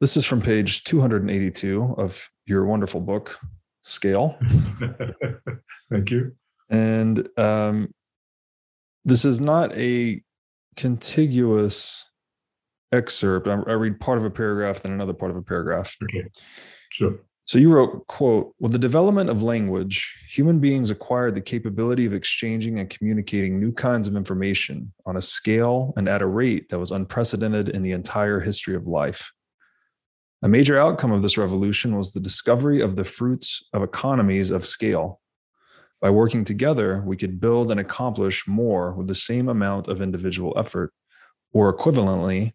This is from page 282 of your wonderful book, Scale. Thank you. And um, this is not a contiguous excerpt. I, I read part of a paragraph, then another part of a paragraph. Okay, sure. So you wrote, quote, with the development of language, human beings acquired the capability of exchanging and communicating new kinds of information on a scale and at a rate that was unprecedented in the entire history of life. A major outcome of this revolution was the discovery of the fruits of economies of scale. By working together, we could build and accomplish more with the same amount of individual effort, or equivalently,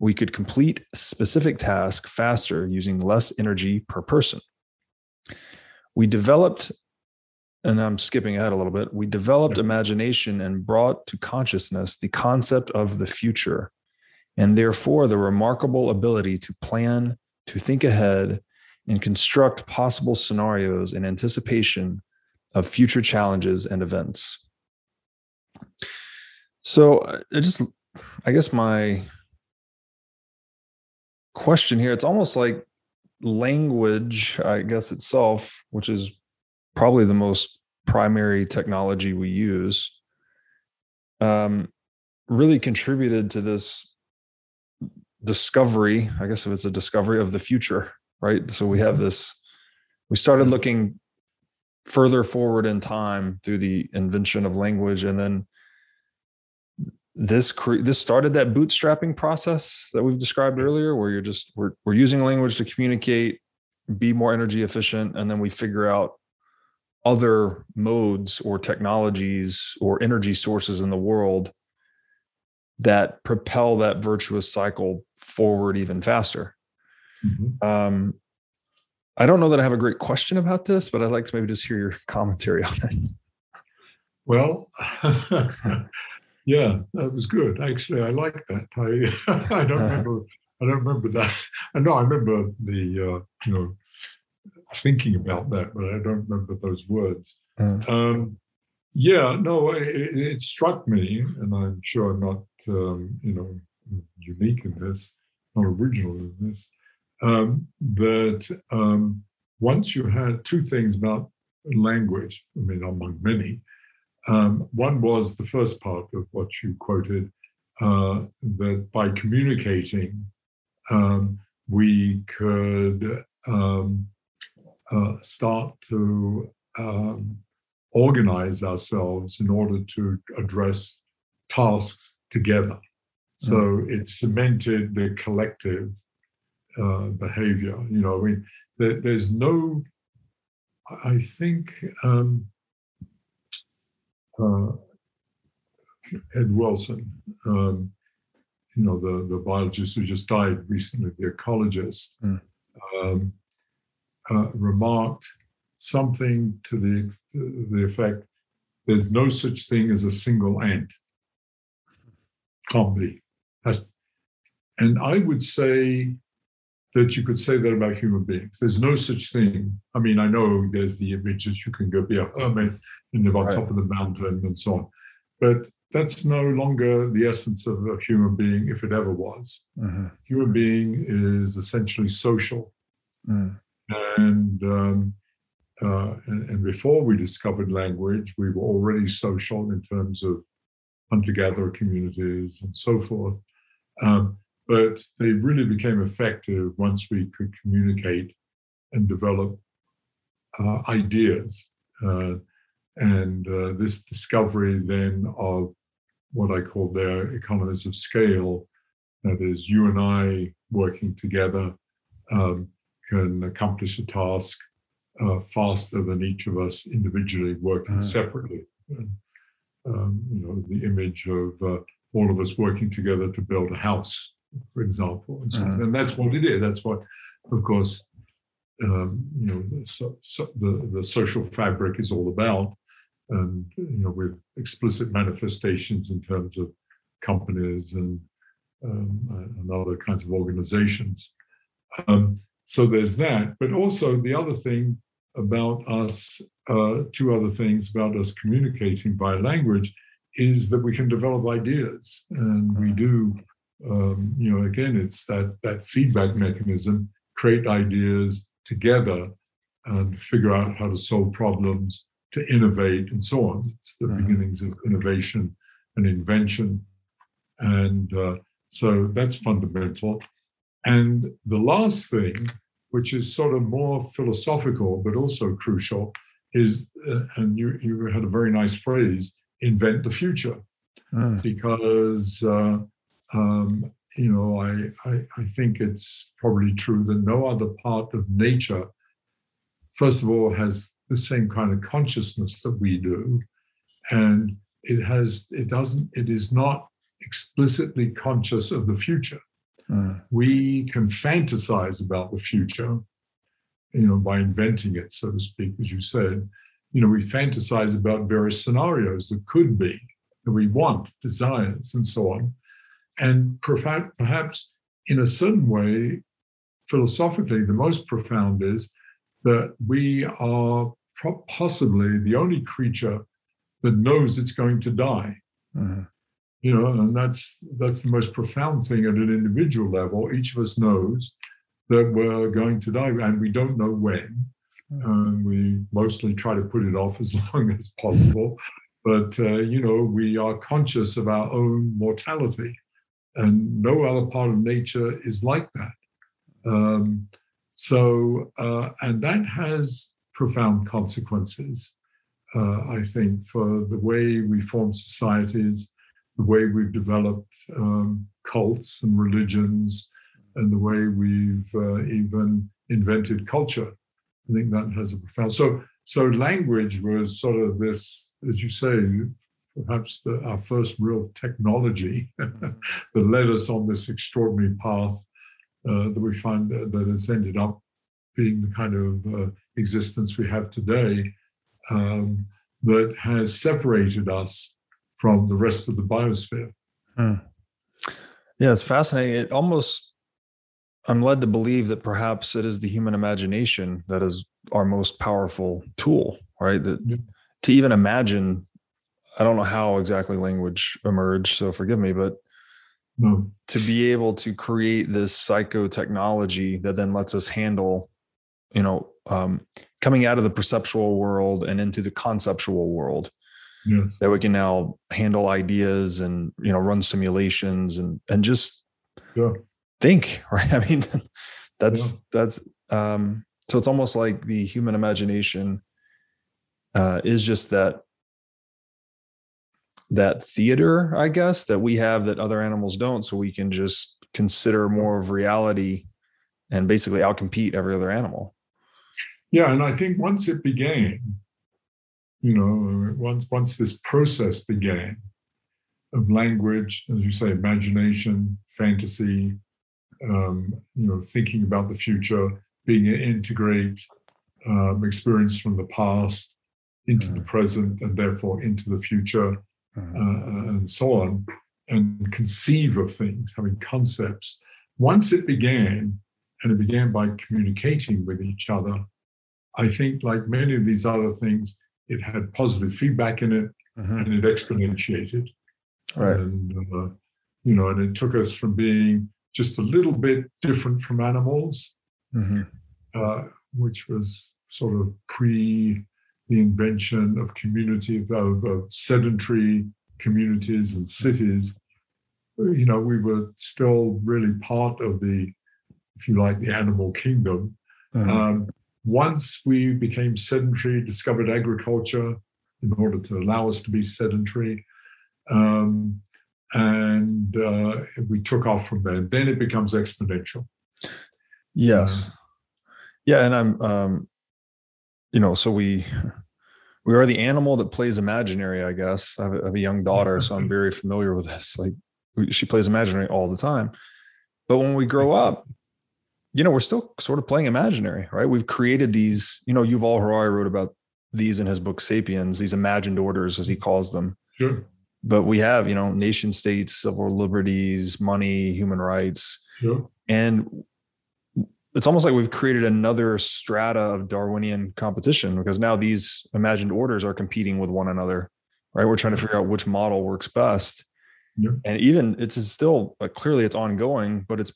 we could complete a specific task faster using less energy per person. We developed, and I'm skipping ahead a little bit, we developed mm-hmm. imagination and brought to consciousness the concept of the future, and therefore the remarkable ability to plan, to think ahead, and construct possible scenarios in anticipation of future challenges and events. So, I just, I guess my question here. It's almost like language, I guess itself, which is probably the most primary technology we use, um, really contributed to this discovery. I guess if it's a discovery of the future, right? So we have mm-hmm. this. We started looking further forward in time through the invention of language, and then this cre- this started that bootstrapping process that we've described earlier where you're just we're, we're using language to communicate be more energy efficient and then we figure out other modes or technologies or energy sources in the world that propel that virtuous cycle forward even faster mm-hmm. um, i don't know that i have a great question about this but i'd like to maybe just hear your commentary on it well Yeah, that was good. Actually, I like that. I I don't remember. I don't remember that. I know I remember the uh, you know thinking about that, but I don't remember those words. Mm. Um, yeah, no, it, it, struck me, and I'm sure I'm not um, you know unique in this, not original in this, um, that um, once you had two things about language, I mean, among many, um, one was the first part of what you quoted uh, that by communicating, um, we could um, uh, start to um, organize ourselves in order to address tasks together. So mm. it cemented the collective uh, behavior. You know, I mean, there, there's no, I think, um, uh, Ed Wilson, um, you know, the, the biologist who just died recently, the ecologist, mm. um, uh, remarked something to the, to the effect there's no such thing as a single ant. Can't be. Has, and I would say that you could say that about human beings. There's no such thing. I mean, I know there's the image that you can go be a hermit and live on right. top of the mountain and so on. But that's no longer the essence of a human being, if it ever was. Mm-hmm. Human being is essentially social. Mm. And, um, uh, and, and before we discovered language, we were already social in terms of hunter-gatherer communities and so forth. Um, but they really became effective once we could communicate and develop uh, ideas. Uh, and uh, this discovery then of what I call their economies of scale, that is, you and I working together um, can accomplish a task uh, faster than each of us individually working uh separately. Um, you know, the image of uh, all of us working together to build a house for example. And, so, uh-huh. and that's what it is. That's what, of course, um, you know, the, so, so the, the social fabric is all about. And, you know, with explicit manifestations in terms of companies and, um, and other kinds of organizations. Um, so there's that. But also the other thing about us, uh, two other things about us communicating by language is that we can develop ideas. And we uh-huh. do um, you know, again, it's that that feedback mechanism, create ideas together and figure out how to solve problems, to innovate, and so on. It's the mm-hmm. beginnings of innovation and invention. And uh, so that's fundamental. And the last thing, which is sort of more philosophical but also crucial, is, uh, and you, you had a very nice phrase, invent the future. Mm. Because, uh, um, you know, I, I, I think it's probably true that no other part of nature, first of all, has the same kind of consciousness that we do. And it has, it doesn't, it is not explicitly conscious of the future. Mm. We can fantasize about the future, you know, by inventing it, so to speak, as you said. You know, we fantasize about various scenarios that could be, that we want, desires, and so on. And perhaps in a certain way, philosophically, the most profound is that we are possibly the only creature that knows it's going to die. Mm-hmm you know and that's that's the most profound thing at an individual level each of us knows that we're going to die and we don't know when and we mostly try to put it off as long as possible but uh, you know we are conscious of our own mortality and no other part of nature is like that um, so uh, and that has profound consequences uh, i think for the way we form societies the way we've developed um, cults and religions and the way we've uh, even invented culture. I think that has a profound. So, so language was sort of this, as you say, perhaps the, our first real technology that led us on this extraordinary path uh, that we find that, that, has ended up being the kind of uh, existence we have today um, that has separated us from the rest of the biosphere. Hmm. Yeah, it's fascinating. It almost, I'm led to believe that perhaps it is the human imagination that is our most powerful tool, right? That yeah. to even imagine, I don't know how exactly language emerged, so forgive me, but to be able to create this psychotechnology that then lets us handle, you know, um, coming out of the perceptual world and into the conceptual world yes. that we can now handle ideas and you know run simulations and and just yeah. Think right? I mean that's yeah. that's um so it's almost like the human imagination uh is just that that theater i guess that we have that other animals don't so we can just consider more of reality and basically outcompete every other animal. Yeah and i think once it began you know, once once this process began of language, as you say, imagination, fantasy, um, you know, thinking about the future, being an integrate um, experience from the past into mm-hmm. the present and therefore into the future, mm-hmm. uh, and so on, and conceive of things, having concepts. Once it began, and it began by communicating with each other, I think, like many of these other things, it had positive feedback in it mm-hmm. and it exponentiated. Right. And, uh, you know, and it took us from being just a little bit different from animals, mm-hmm. uh, which was sort of pre the invention of community, of, of sedentary communities and cities. You know, we were still really part of the, if you like, the animal kingdom. Mm-hmm. Um, once we became sedentary, discovered agriculture in order to allow us to be sedentary. Um, and uh, we took off from there. Then it becomes exponential. Yes. Uh, yeah. And I'm, um, you know, so we, we are the animal that plays imaginary, I guess. I have, I have a young daughter, so I'm very familiar with this. Like she plays imaginary all the time. But when we grow up, you know, we're still sort of playing imaginary, right? We've created these, you know, Yuval Harari wrote about these in his book Sapiens, these imagined orders, as he calls them. Sure. But we have, you know, nation states, civil liberties, money, human rights. Sure. And it's almost like we've created another strata of Darwinian competition because now these imagined orders are competing with one another, right? We're trying to figure out which model works best. yeah. and even it's still uh, clearly it's ongoing, but it's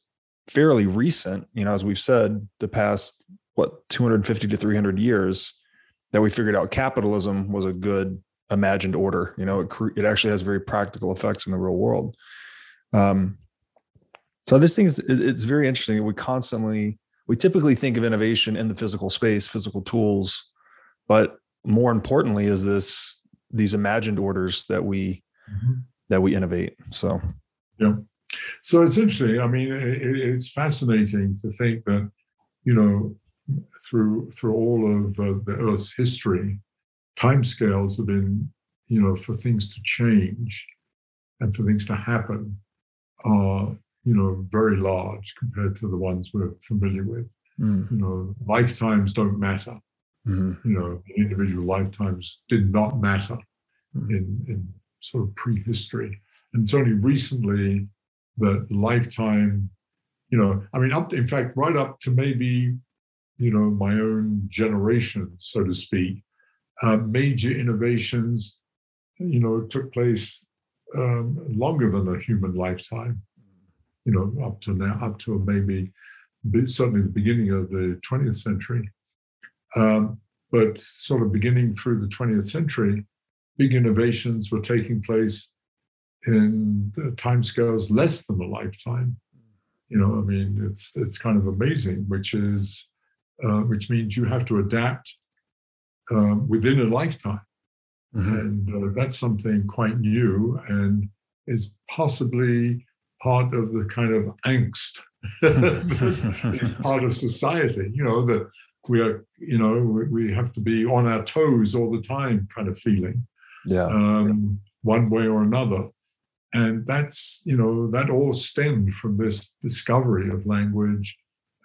fairly recent. You know, as we've said, the past what 250 to 300 years that we figured out capitalism was a good imagined order. You know, it it actually has very practical effects in the real world. Um, so this thing is it's very interesting. We constantly we typically think of innovation in the physical space, physical tools, but more importantly is this these imagined orders that we mm-hmm. that we innovate. So yeah. So it's interesting. I mean, it, it's fascinating to think that you know through through all of uh, the Earth's history, timescales have been you know for things to change and for things to happen are you know, very large compared to the ones we're familiar with. Mm. You know, lifetimes don't matter. Mm-hmm. You know, individual lifetimes did not matter mm. in, in sort of prehistory. And it's only recently that lifetime, you know, I mean, up in fact, right up to maybe, you know, my own generation, so to speak, uh, major innovations, you know, took place um, longer than a human lifetime you know, up to now, up to maybe certainly the beginning of the 20th century. Um, but sort of beginning through the 20th century, big innovations were taking place in timescales less than a lifetime. You know, I mean, it's it's kind of amazing, which is uh, which means you have to adapt um, within a lifetime, mm-hmm. and uh, that's something quite new and is possibly part of the kind of angst part of society you know that we are you know we have to be on our toes all the time kind of feeling yeah. um, one way or another. And that's you know that all stemmed from this discovery of language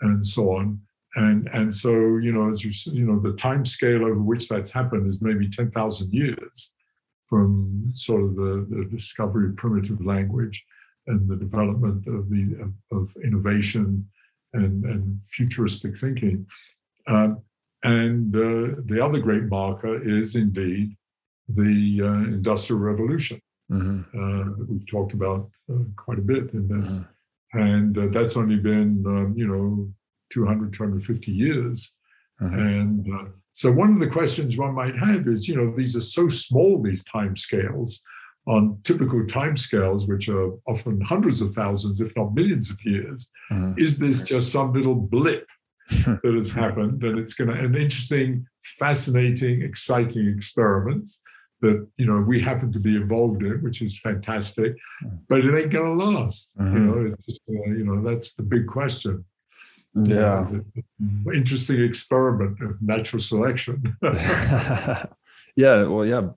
and so on and and so you know as you you know the time scale over which that's happened is maybe 10,000 years from sort of the, the discovery of primitive language and the development of the of, of innovation and, and futuristic thinking. Um, and uh, the other great marker is indeed the uh, Industrial Revolution mm-hmm. uh, that we've talked about uh, quite a bit in this. Mm-hmm. And uh, that's only been, um, you know, 200, 250 years. Mm-hmm. And uh, so one of the questions one might have is, you know, these are so small, these time scales on typical time scales, which are often hundreds of thousands, if not millions of years, mm. is this just some little blip that has happened? And it's going to an interesting, fascinating, exciting experiment that you know we happen to be involved in, which is fantastic, hmm. but it ain't going to last. Mm-hmm. You know, just, uh, you know that's the big question. Yeah, interesting experiment of natural selection. yeah, well, yeah,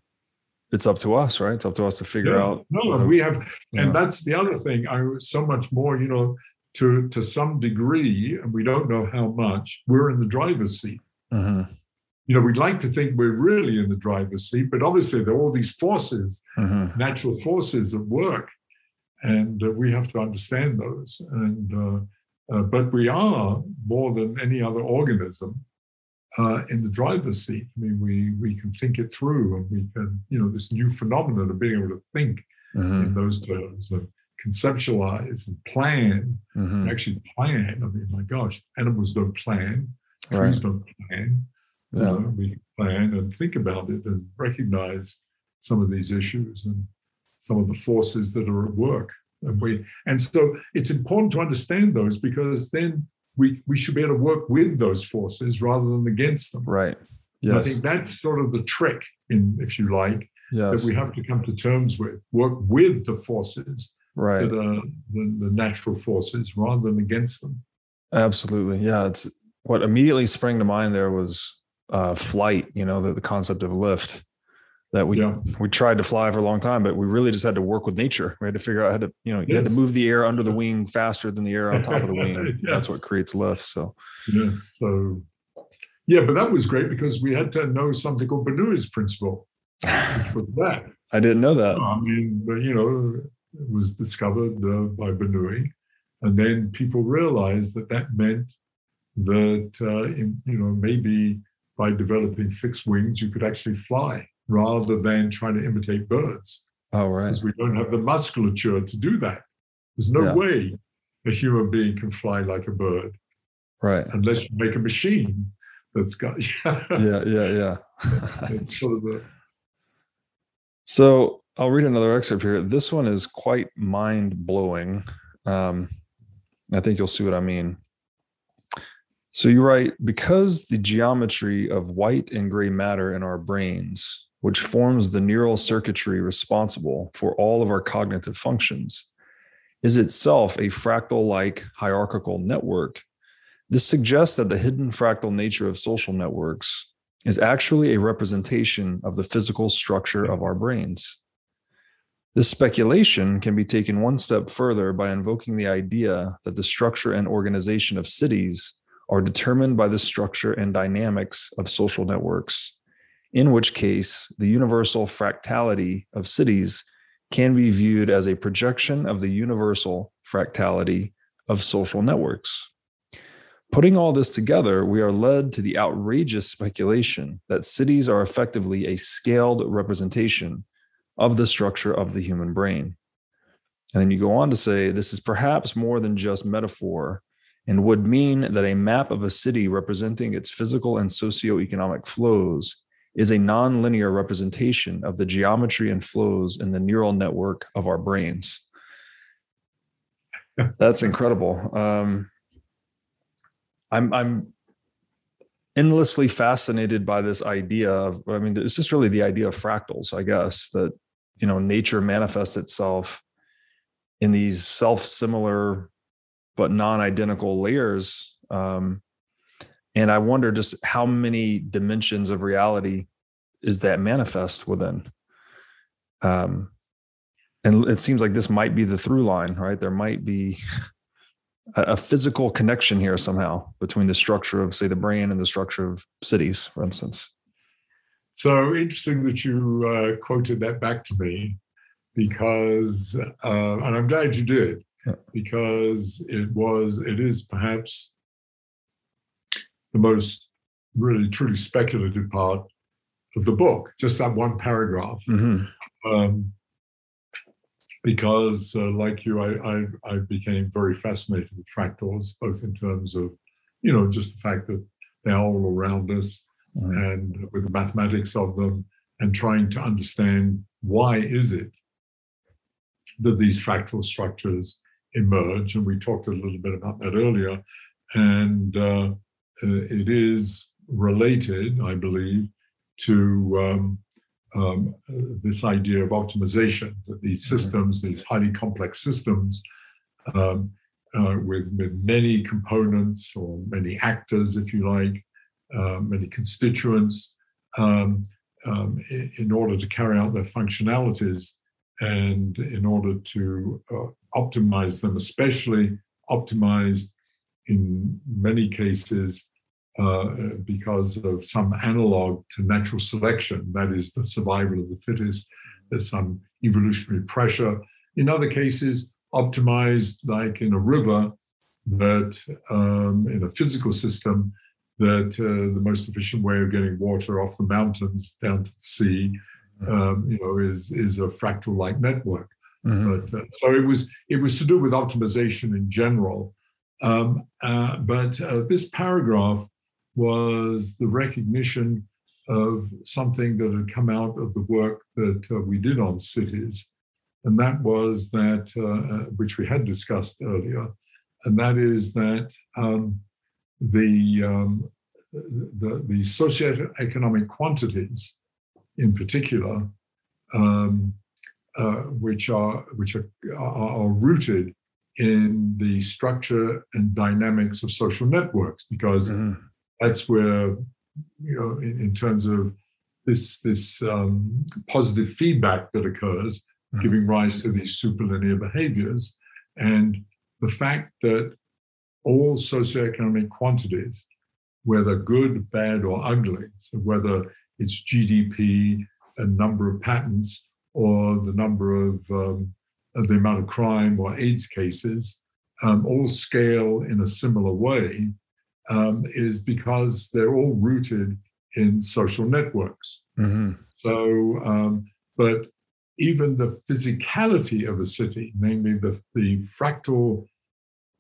it's up to us, right? It's up to us to figure yeah. out. No, we have, yeah. and that's the other thing. I was so much more, you know, to to some degree, and we don't know how much. We're in the driver's seat. Mm-hmm. You know, we'd like to think we're really in the driver's seat, but obviously there are all these forces, mm-hmm. natural forces at work, and uh, we have to understand those. And uh, uh, but we are more than any other organism uh, in the driver's seat. I mean, we we can think it through, and we can, you know, this new phenomenon of being able to think mm-hmm. in those terms and conceptualize and plan. Mm-hmm. Actually, plan. I mean, my gosh, animals don't plan. Trees right. don't plan. Yeah. You know, we plan and think about it and recognize some of these issues and some of the forces that are at work. And we and so it's important to understand those because then we we should be able to work with those forces rather than against them. Right. Yes. I think that's sort of the trick, in if you like, yes. that we have to come to terms with. Work with the forces right. that are the, the natural forces rather than against them. Absolutely. Yeah. It's what immediately sprang to mind there was uh, flight, you know, the, the concept of lift that we yeah. we tried to fly for a long time, but we really just had to work with nature. We had to figure out how to, you know, you yes. had to move the air under the wing faster than the air on top of the wing. yes. That's what creates lift. So yeah, so yeah, but that was great because we had to know something called Bernoulli's principle, which was that. I didn't know that. I mean, you know, it was discovered uh, by Bernoulli, and then people realized that that meant that uh, in, you know maybe by developing fixed wings you could actually fly rather than trying to imitate birds. Oh, right. Because we don't have the musculature to do that. There's no yeah. way a human being can fly like a bird. Right. Unless you make a machine that's got. yeah, yeah, yeah. sort of a, so I'll read another excerpt here. This one is quite mind blowing. Um, I think you'll see what I mean. So you write because the geometry of white and gray matter in our brains, which forms the neural circuitry responsible for all of our cognitive functions, is itself a fractal like hierarchical network. This suggests that the hidden fractal nature of social networks is actually a representation of the physical structure of our brains. This speculation can be taken one step further by invoking the idea that the structure and organization of cities are determined by the structure and dynamics of social networks, in which case the universal fractality of cities can be viewed as a projection of the universal fractality of social networks. Putting all this together, we are led to the outrageous speculation that cities are effectively a scaled representation of the structure of the human brain. And then you go on to say this is perhaps more than just metaphor and would mean that a map of a city representing its physical and socioeconomic flows is a nonlinear representation of the geometry and flows in the neural network of our brains. That's incredible. Um, I'm I'm endlessly fascinated by this idea of I mean it's just really the idea of fractals, I guess, that you know nature manifests itself in these self-similar but non-identical layers. Um, and I wonder just how many dimensions of reality is that manifest within. Um, and it seems like this might be the through line, right? There might be a, physical connection here somehow between the structure of, say, the brain and the structure of cities, for instance. So interesting that you uh, quoted that back to me because, uh, and I'm glad you did, yeah. because it was, it is perhaps the most really truly speculative part of the book, just that one paragraph. Mm-hmm. Um, because, uh, like you, I, I, I became very fascinated with fractals, both in terms of, you know, just the fact that they're all around us, mm-hmm. and with the mathematics of them, and trying to understand why is it that these fractal structures emerge. And we talked a little bit about that earlier, and uh, uh it is related, I believe, to um, um, this idea of optimization, that these mm-hmm. systems, these highly complex systems, um, uh, with, with, many components or many actors, if you like, uh, many constituents, um, um in, in, order to carry out their functionalities and in order to uh, optimize them, especially optimized in many cases uh, because of some analog to natural selection, that is, the survival of the fittest. There's some evolutionary pressure. In other cases, optimized, like in a river, that um, in a physical system, that uh, the most efficient way of getting water off the mountains down to the sea, um, you know, is is a fractal-like network. Mm-hmm. But uh, so it was it was to do with optimization in general. Um, uh, but uh, this paragraph was the recognition of something that had come out of the work that uh, we did on cities. And that was that, uh, uh which we had discussed earlier, and that is that um, the, um, the, the socioeconomic quantities, in particular, um, uh, which are which are, are, rooted in the structure and dynamics of social networks, because mm-hmm that's where you know in, in terms of this this um, positive feedback that occurs mm-hmm. giving rise to these superlinear behaviors and the fact that all socioeconomic quantities whether good bad or ugly so whether it's gdp a number of patents or the number of um, the amount of crime or aids cases um, all scale in a similar way um, is because they're all rooted in social networks. Mm-hmm. So, um, but even the physicality of a city, namely the, the fractal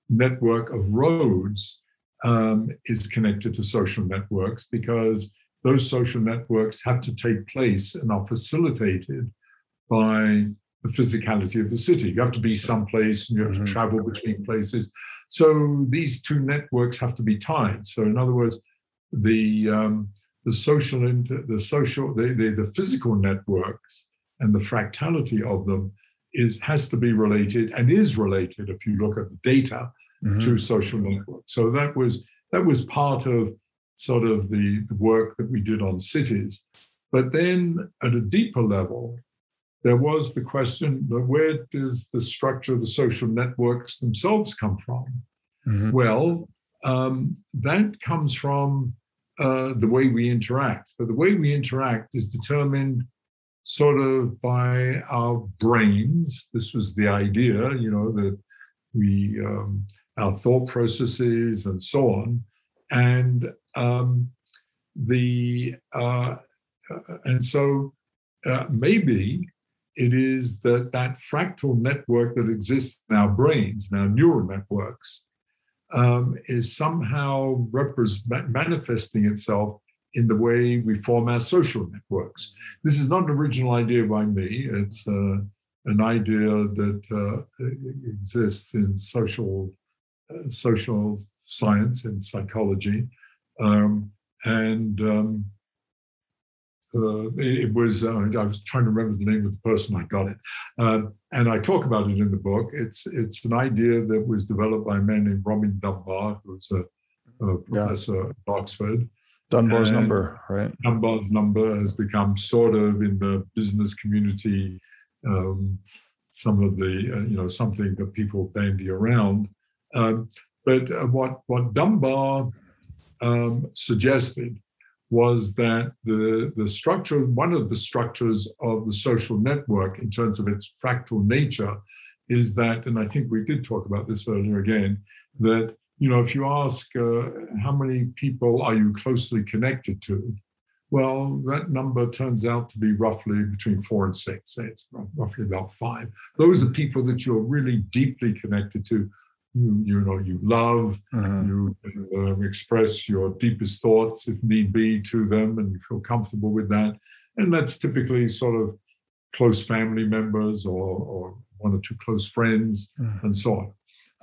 network of roads, um, is connected to social networks because those social networks have to take place and are facilitated by the physicality of the city. You have to be someplace and you have mm-hmm. to travel between places. So these two networks have to be tied. So in other words, the um, the social inter, the social the, the, the physical networks and the fractality of them is has to be related and is related if you look at the data mm-hmm. to social networks. So that was that was part of sort of the, the work that we did on cities. But then at a deeper level, there was the question but where does the structure of the social networks themselves come from? Mm-hmm. Well, um, that comes from uh, the way we interact. But the way we interact is determined sort of by our brains. This was the idea, you know, that we, um, our thought processes and so on. And um, the, uh, uh and so uh, maybe it is that that fractal network that exists in our brains, in our neural networks, um, is somehow manifesting itself in the way we form our social networks. This is not an original idea by me. It's uh, an idea that uh, exists in social uh, social science and psychology, um, and um, uh, it was uh, I was trying to remember the name of the person I got it, uh, and I talk about it in the book. It's it's an idea that was developed by a man named Robin Dunbar, who's a, a professor yeah. at Oxford. Dunbar's and number, right? Dunbar's number has become sort of in the business community um, some of the uh, you know something that people bandy around. Um, but uh, what what Dunbar um, suggested was that the, the structure, one of the structures of the social network in terms of its fractal nature is that, and I think we did talk about this earlier again, that, you know, if you ask uh, how many people are you closely connected to, well, that number turns out to be roughly between four and six. Say it's roughly about five. Those are people that you're really deeply connected to you you know you love uh-huh. you uh, express your deepest thoughts if need be to them and you feel comfortable with that and that's typically sort of close family members or, or one or two close friends uh-huh. and so on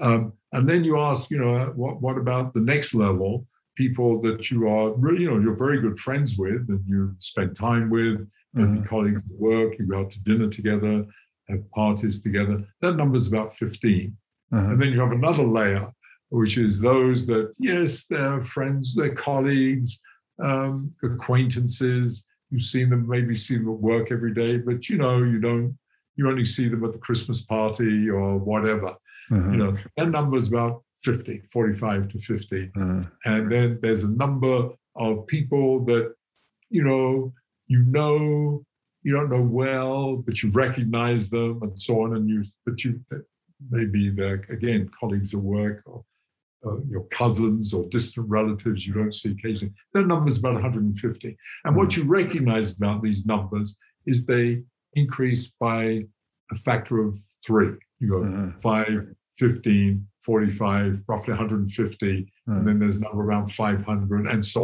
um, and then you ask you know what, what about the next level people that you are really you know you're very good friends with and you spend time with uh-huh. colleagues at work you go out to dinner together have parties together that number is about 15 uh-huh. And then you have another layer, which is those that, yes, they're friends, they're colleagues, um, acquaintances. You've seen them, maybe see them at work every day, but you know, you don't, you only see them at the Christmas party or whatever. Uh-huh. You know, that number is about 50, 45 to 50. Uh-huh. And then there's a number of people that, you know, you know, you don't know well, but you recognize them and so on. And you, but you, maybe they're again colleagues at work or uh, your cousins or distant relatives you don't see occasionally. That number is about 150. And what you recognize about these numbers is they increase by a factor of three. You go uh-huh. 5, 15, 45, roughly 150, uh-huh. and then there's number around 500, and so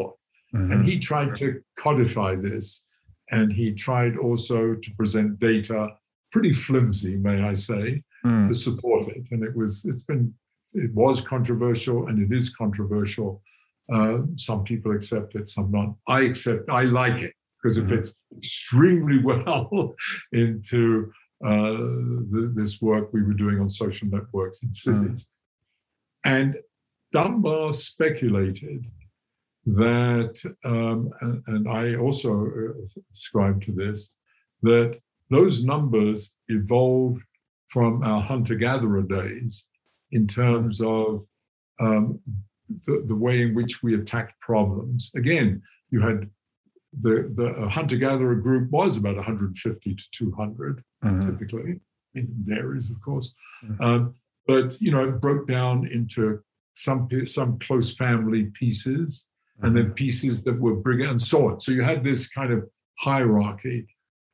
on. Uh-huh. And he tried to codify this, and he tried also to present data, pretty flimsy, may I say, mm. to support it. And it was, it's been, it was controversial and it is controversial. Uh, some people accept it, some not. I accept, I like it because it fits extremely well into uh, the, this work we were doing on social networks in cities. Mm. And Dunbar speculated that, um, and, and, I also uh, ascribe to this, that those numbers evolved from our hunter gatherer days in terms of um, the, the, way in which we attacked problems. Again, you had the, the hunter gatherer group was about 150 to 200 uh-huh. typically. It varies, of course. Uh-huh. Um, but you know, it broke down into some some close family pieces, uh-huh. and then pieces that were bigger, and so on. So you had this kind of hierarchy,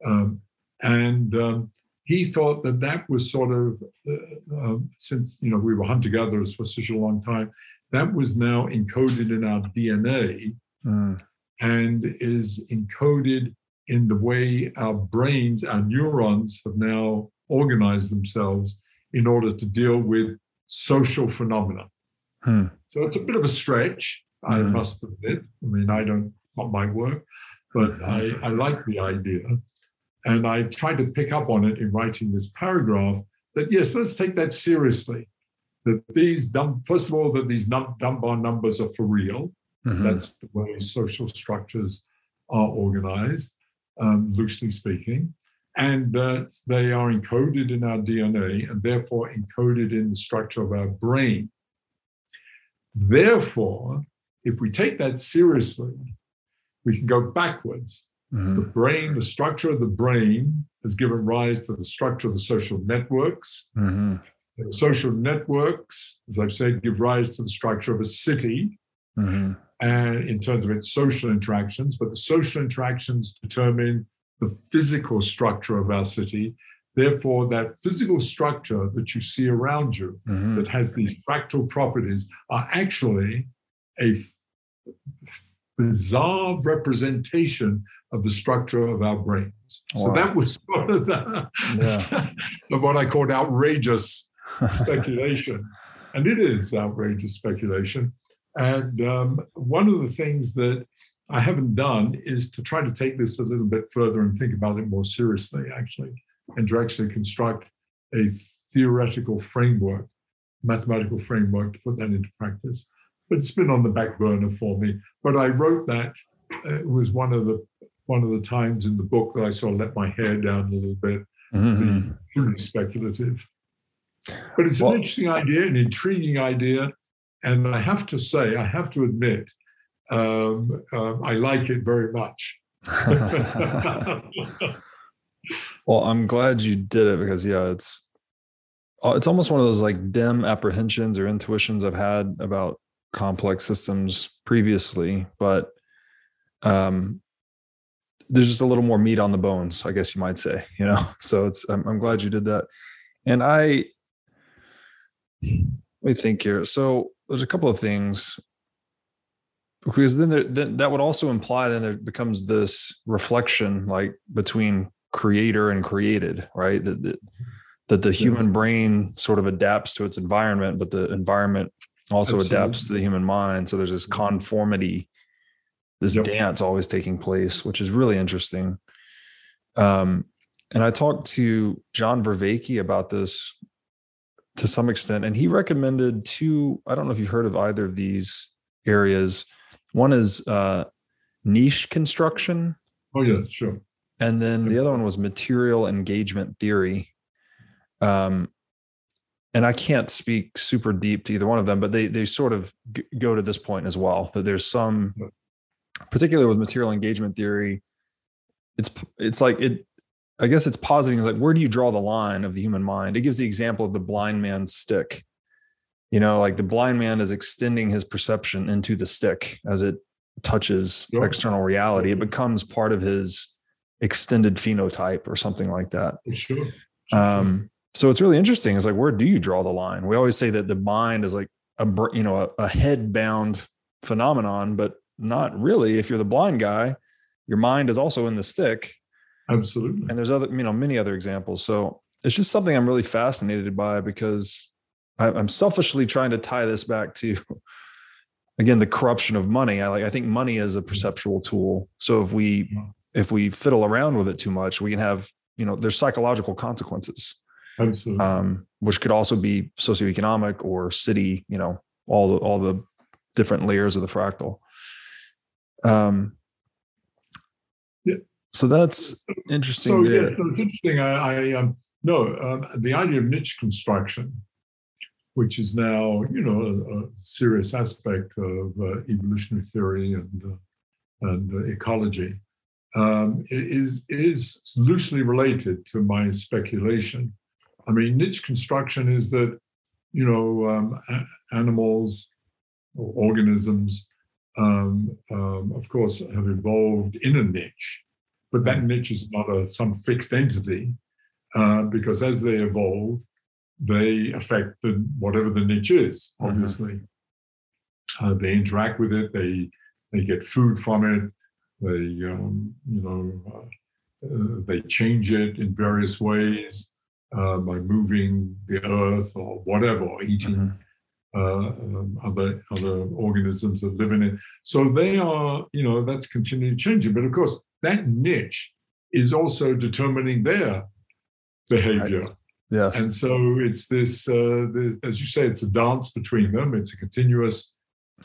um, and um, he thought that that was sort of uh, uh, since you know we were hunter gatherers for such a long time, that was now encoded in our DNA mm. and is encoded in the way our brains, our neurons have now organized themselves in order to deal with social phenomena. Hmm. So it's a bit of a stretch, I hmm. must admit. I mean, I don't, not my work, but I, I like the idea. And I tried to pick up on it in writing this paragraph that, yes, let's take that seriously. That these, dumb, first of all, that these num- Dunbar numbers are for real. Mm-hmm. That's the way social structures are organized, um, loosely speaking. And that they are encoded in our DNA and therefore encoded in the structure of our brain. Therefore, if we take that seriously, we can go backwards. Mm-hmm. The brain, the structure of the brain has given rise to the structure of the social networks. Mm-hmm. The social networks, as I've said, give rise to the structure of a city mm-hmm. and in terms of its social interactions. But the social interactions determine the physical structure of our city. Therefore, that physical structure that you see around you mm-hmm. that has these fractal properties are actually a bizarre representation of the structure of our brains. Wow. So that was sort of the, yeah. of what I called outrageous speculation. and it is outrageous speculation. And um, one of the things that I haven't done is to try to take this a little bit further and think about it more seriously, actually, and to actually construct a theoretical framework, mathematical framework to put that into practice. But it's been on the back burner for me. But I wrote that. Uh, it was one of the one of the times in the book that I sort of let my hair down a little bit, mm-hmm. truly speculative. But it's well, an interesting idea, an intriguing idea. And I have to say, I have to admit, um, um, I like it very much. well, I'm glad you did it because yeah, it's uh, it's almost one of those like dim apprehensions or intuitions I've had about complex systems previously, but um, there's just a little more meat on the bones, I guess you might say. You know, so it's I'm, I'm glad you did that, and I let me think here. So there's a couple of things because then, there, then that would also imply then there becomes this reflection like between creator and created right that, that, that the human brain sort of adapts to its environment but the environment also Absolutely. adapts to the human mind so there's this mm-hmm. conformity this yep. dance always taking place which is really interesting um and i talked to john vervaeke about this to some extent and he recommended two i don't know if you've heard of either of these areas one is uh, niche construction. Oh yeah, sure. And then the other one was material engagement theory. Um, and I can't speak super deep to either one of them, but they they sort of g- go to this point as well. That there's some, particularly with material engagement theory, it's it's like it. I guess it's positing is like where do you draw the line of the human mind? It gives the example of the blind man's stick you know like the blind man is extending his perception into the stick as it touches sure. external reality it becomes part of his extended phenotype or something like that sure. Um, so it's really interesting it's like where do you draw the line we always say that the mind is like a you know a, a head bound phenomenon but not really if you're the blind guy your mind is also in the stick absolutely and there's other you know many other examples so it's just something i'm really fascinated by because I'm selfishly trying to tie this back to again the corruption of money. I like I think money is a perceptual tool. So if we if we fiddle around with it too much, we can have you know there's psychological consequences. Absolutely. Um, which could also be socioeconomic or city. You know all the all the different layers of the fractal. Um. Yeah. So that's interesting. So, yeah, so it's interesting. I, I um, no, um, the idea of niche construction which is now, you know, a, a serious aspect of uh, evolutionary theory and uh, and uh, ecology, um, is is loosely related to my speculation. I mean, niche construction is that, you know, um, a- animals or organisms, um, um, of course, have evolved in a niche. but that niche is not a some fixed entity uh, because as they evolve, they affect the whatever the niche is. Mm-hmm. Obviously, mm-hmm. uh, they interact with it. They they get food from it. They um, you know uh, uh they change it in various ways uh, by moving the earth or whatever, or eating. Mm-hmm. Uh, um, other other organisms that live in it. So they are, you know, that's continually changing. But of course, that niche is also determining their behavior. Right. Yes. And so it's this, uh, the, as you say, it's a dance between them. It's a continuous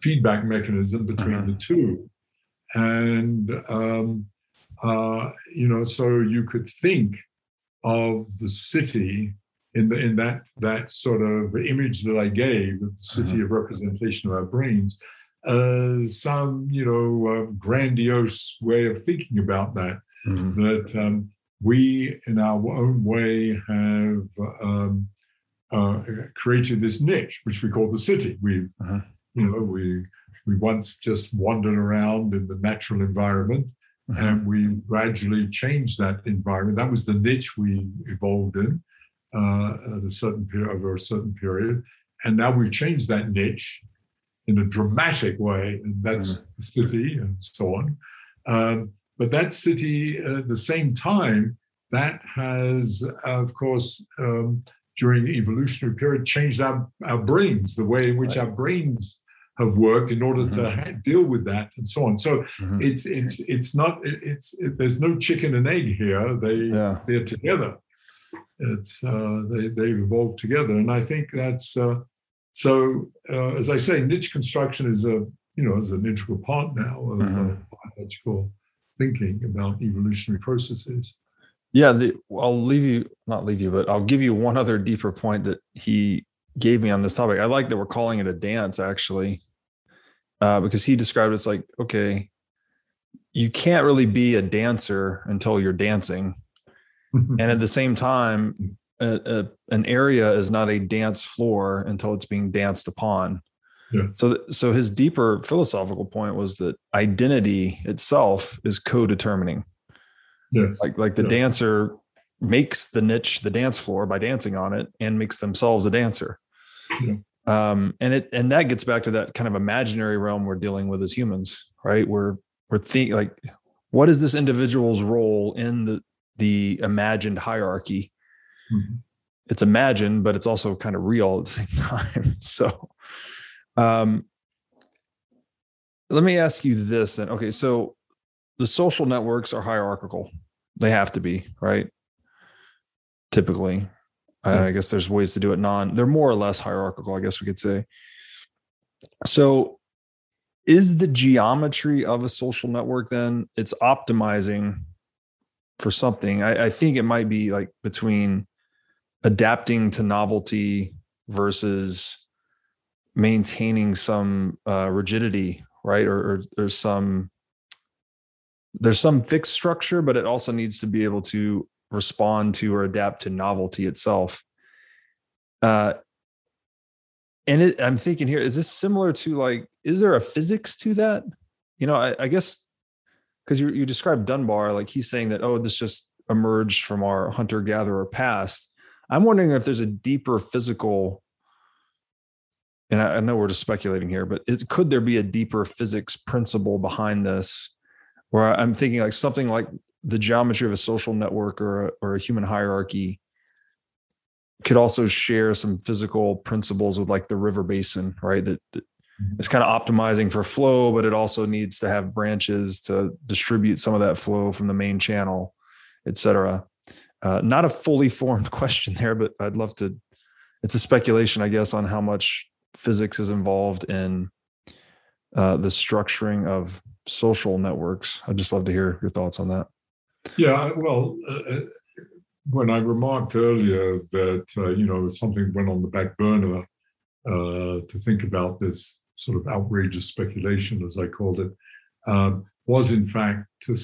feedback mechanism between uh-huh. the two. And, um, uh, you know, so you could think of the city in, the, in that, that sort of image that I gave, the city uh-huh. of representation of our brains, as some, you know, uh, grandiose way of thinking about that. Mm-hmm. That um, we, in our own way, have um, uh, created this niche, which we call the city. We, uh-huh. you know, we we once just wandered around in the natural environment, uh-huh. and we gradually changed that environment. That was the niche we evolved in uh, at a certain period over a certain period, and now we've changed that niche in a dramatic way, and that's uh-huh. the city and so on. Um, but that city, uh, at the same time, that has, of course, um, during the evolutionary period, changed our, our brains, the way in which right. our brains have worked in order mm-hmm. to ha- deal with that and so on. So mm-hmm. it's it's it's not it's it, there's no chicken and egg here. They yeah. they're together. It's uh, they they evolved together, and I think that's uh, so. Uh, as I say, niche construction is a you know is an integral part now of mm-hmm. biological thinking about evolutionary processes. Yeah, the, I'll leave you, not leave you, but I'll give you one other deeper point that he gave me on this topic. I like that we're calling it a dance actually, uh, because he described it as like, okay, you can't really be a dancer until you're dancing. and at the same time, a, a, an area is not a dance floor until it's being danced upon. Yeah. So, so his deeper philosophical point was that identity itself is co-determining. Yes. Like, like the yeah. dancer makes the niche the dance floor by dancing on it and makes themselves a dancer. Yeah. Um, and it and that gets back to that kind of imaginary realm we're dealing with as humans, right? We're we're think like, what is this individual's role in the the imagined hierarchy? Mm-hmm. It's imagined, but it's also kind of real at the same time. So um, let me ask you this then. Okay, so the social networks are hierarchical. They have to be, right? Typically. Uh, I guess there's ways to do it non, they're more or less hierarchical, I guess we could say. So is the geometry of a social network then it's optimizing for something? I, I think it might be like between adapting to novelty versus maintaining some uh, rigidity, right? Or, or there's some there's some fixed structure, but it also needs to be able to respond to or adapt to novelty itself. Uh, and it, I'm thinking here, is this similar to like, is there a physics to that? You know, I, I guess because you you described Dunbar, like he's saying that, oh, this just emerged from our hunter gatherer past. I'm wondering if there's a deeper physical and I, I know we're just speculating here, but it, could there be a deeper physics principle behind this? Where I'm thinking like something like the geometry of a social network or a, or a human hierarchy could also share some physical principles with like the river basin, right? That, that. It's kind of optimizing for flow, but it also needs to have branches to distribute some of that flow from the main channel, et cetera. Uh, not a fully formed question there, but I'd love to. It's a speculation, I guess, on how much physics is involved in uh, the structuring of social networks. I'd just love to hear your thoughts on that. Yeah, well, uh, uh, when I remarked earlier that uh, you know something went on the back burner uh, to think about this sort of outrageous speculation, as I called it, um, was in fact to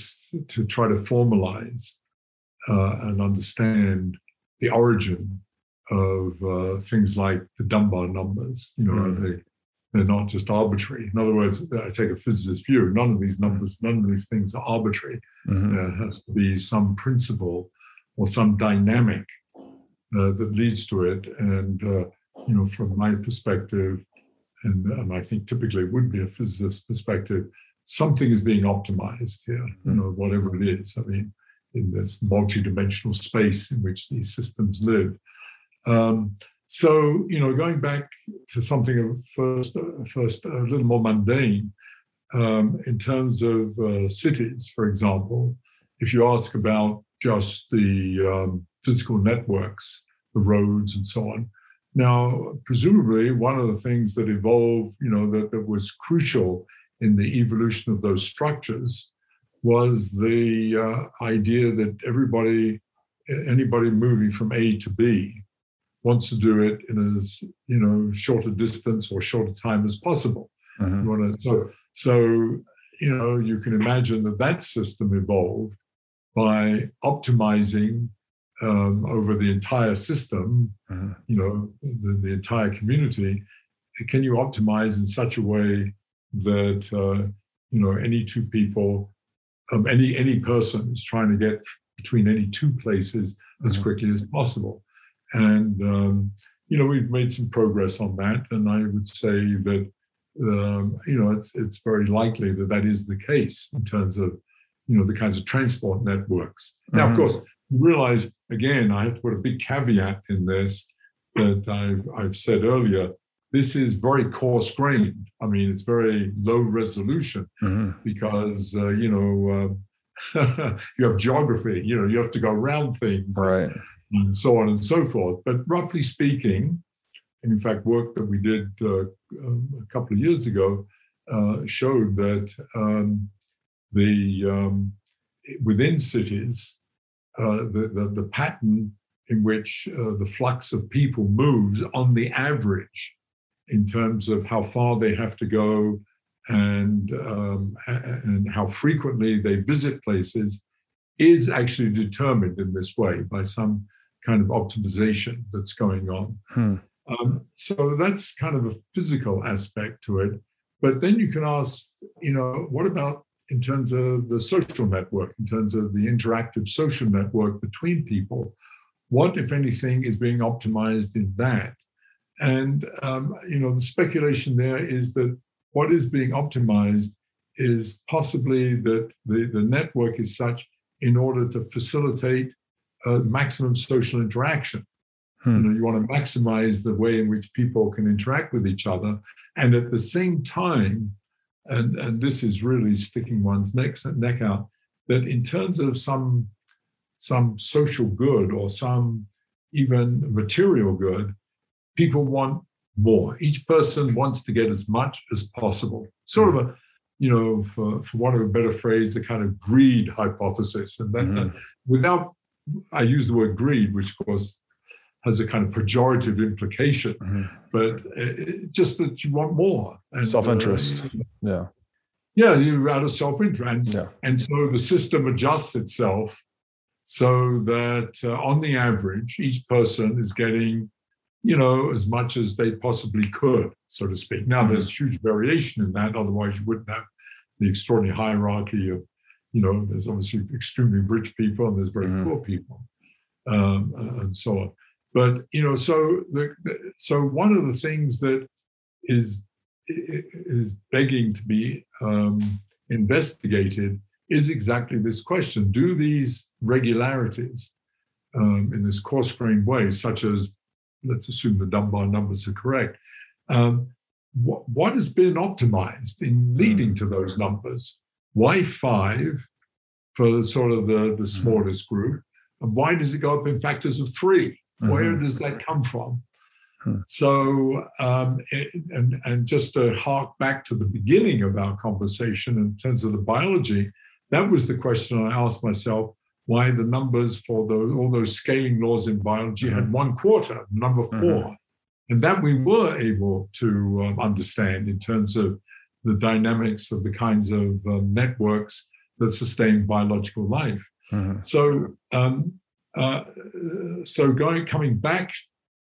to try to formalize uh, and understand the origin of uh, things like the Dunbar numbers. You know, mm. they They're not just arbitrary. In other words, I take a physicist view. None of these numbers, none of these things are arbitrary. Mm-hmm. There has to be some principle or some dynamic uh, that leads to it. And uh, you know, from my perspective, and, and I think typically it would be a physicist's perspective, something is being optimized here. You mm-hmm. know, whatever it is. I mean, in this multi-dimensional space in which these systems live. Um, so, you know, going back to something first, first a little more mundane, um, in terms of uh, cities, for example, if you ask about just the um, physical networks, the roads, and so on. Now, presumably, one of the things that evolved, you know, that, that was crucial in the evolution of those structures was the uh, idea that everybody, anybody moving from A to B, wants to do it in as you know short a distance or short a time as possible. To, so, so you know you can imagine that that system evolved by optimizing um, over the entire system, mm-hmm. you know, the, the, entire community. Can you optimize in such a way that uh, you know any two people um, any any person is trying to get between any two places as mm-hmm. quickly as possible. And um, you know we've made some progress on that, and I would say that um, you know it's it's very likely that that is the case in terms of you know the kinds of transport networks. Now, of mm-hmm. course, realize again I have to put a big caveat in this that I've I've said earlier this is very coarse grained. I mean, it's very low resolution mm-hmm. because uh, you know uh, you have geography. You know, you have to go around things, right, and so on and so forth. But roughly speaking, and in fact, work that we did uh, um, a couple of years ago uh, showed that um, the um, within cities, uh, the, the, the pattern in which uh, the flux of people moves on the average in terms of how far they have to go and um, and how frequently they visit places is actually determined in this way by some kind of optimization that's going on. Hmm. Um, so that's kind of a physical aspect to it. But then you can ask, you know, what about in terms of the social network, in terms of the interactive social network between people? What, if anything, is being optimized in that? And um, you know, the speculation there is that what is being optimized is possibly that the, the network is such in order to facilitate uh, maximum social interaction. Hmm. You know, you want to maximize the way in which people can interact with each other, and at the same time, and and this is really sticking one's neck neck out, that in terms of some some social good or some even material good, people want more. Each person wants to get as much as possible. Sort of a, you know, for, for want of a better phrase, a kind of greed hypothesis. And then mm-hmm. without, I use the word greed, which of course has a kind of pejorative implication, mm-hmm. but it, just that you want more. Self interest. Uh, yeah. Yeah, you're out of self interest. And, yeah. and so the system adjusts itself so that uh, on the average, each person is getting you know, as much as they possibly could, so to speak. Now, mm-hmm. there's huge variation in that. Otherwise, you wouldn't have the extraordinary hierarchy of, you know, there's obviously extremely rich people and there's very mm-hmm. poor people, um, and so on. But you know, so the, so one of the things that is is begging to be um, investigated is exactly this question: Do these regularities um, in this coarse-grained way, such as let's assume the Dunbar numbers are correct. Um, what, what has been optimized in leading hmm. to those numbers? Why five for the sort of the, the hmm. smallest group? And why does it go up in factors of 3 mm-hmm. Where does that come from? Hmm. So, um, and, and just to hark back to the beginning of our conversation in terms of the biology, that was the question I asked myself why the numbers for those, all those scaling laws in biology mm-hmm. had one quarter, number 4 mm-hmm. And that we were able to um, understand in terms of the dynamics of the kinds of um, networks that sustain biological life. Mm-hmm. So, um, uh, so going coming back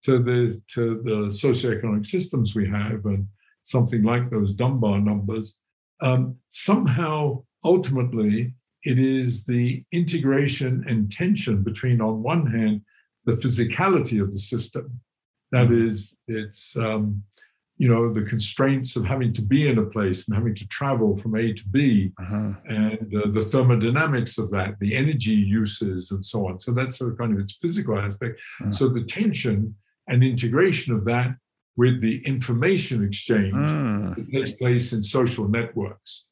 to the to the socioeconomic systems we have, and something like those Dunbar numbers, um, somehow ultimately it is the integration and tension between, on one hand, the physicality of the system. That mm-hmm. it's um, you know the constraints of having to be in a place and having to travel from A to B, uh-huh. and uh, the thermodynamics of that, the energy uses, and so on. So that's a kind of its physical aspect. Uh-huh. So the tension and integration of that with the information exchange uh-huh. that takes place in social networks,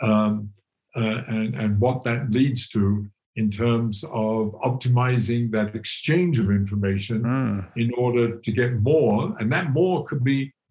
um, uh, and and what that leads to in terms of optimizing that exchange of information uh. in order to get more. And that more could be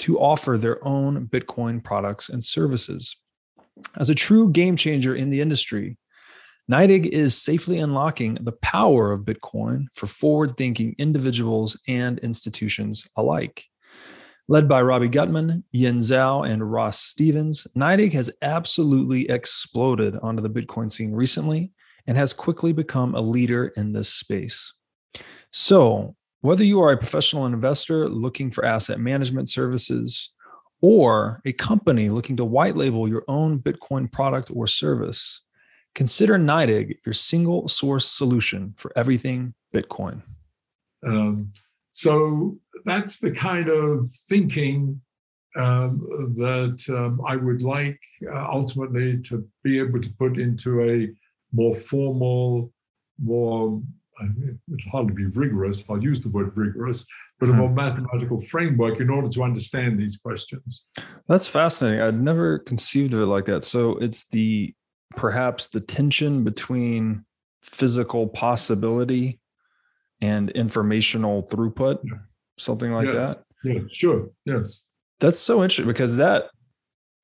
to offer their own Bitcoin products and services. As a true game changer in the industry, NYDIG is safely unlocking the power of Bitcoin for forward thinking individuals and institutions alike. Led by Robbie Gutmann, Yin Zhao, and Ross Stevens, NYDIG has absolutely exploded onto the Bitcoin scene recently and has quickly become a leader in this space. So, whether you are a professional investor looking for asset management services or a company looking to white label your own Bitcoin product or service, consider NYDIG your single source solution for everything Bitcoin. Um, so that's the kind of thinking um, that um, I would like uh, ultimately to be able to put into a more formal, more, it'll hardly be rigorous, I'll use the word rigorous, but a hmm. more mathematical framework in order to understand these questions. That's fascinating. I'd never conceived of it like that. So it's the perhaps the tension between physical possibility and informational throughput, yeah. something like that. Yeah, sure. Yes. That's so interesting because that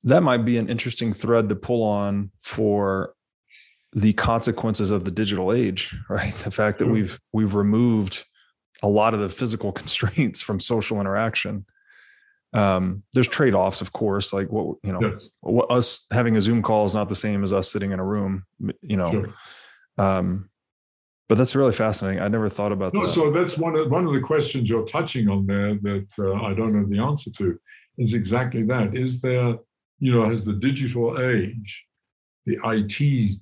that might be an interesting thread to pull on for the consequences of the digital age, right? The fact that mm-hmm. we've we've removed a lot of the physical constraints from social interaction. Um, there's trade-offs, of course, like what you know, yes. what, us having a Zoom call is not the same as us sitting in a room, you know. Sure. Um, but that's really fascinating. I never thought about no, that. So that's one of one of the questions you're touching on there that uh, I don't know the answer to. Is exactly that. Is there, you know, has the digital age, the IT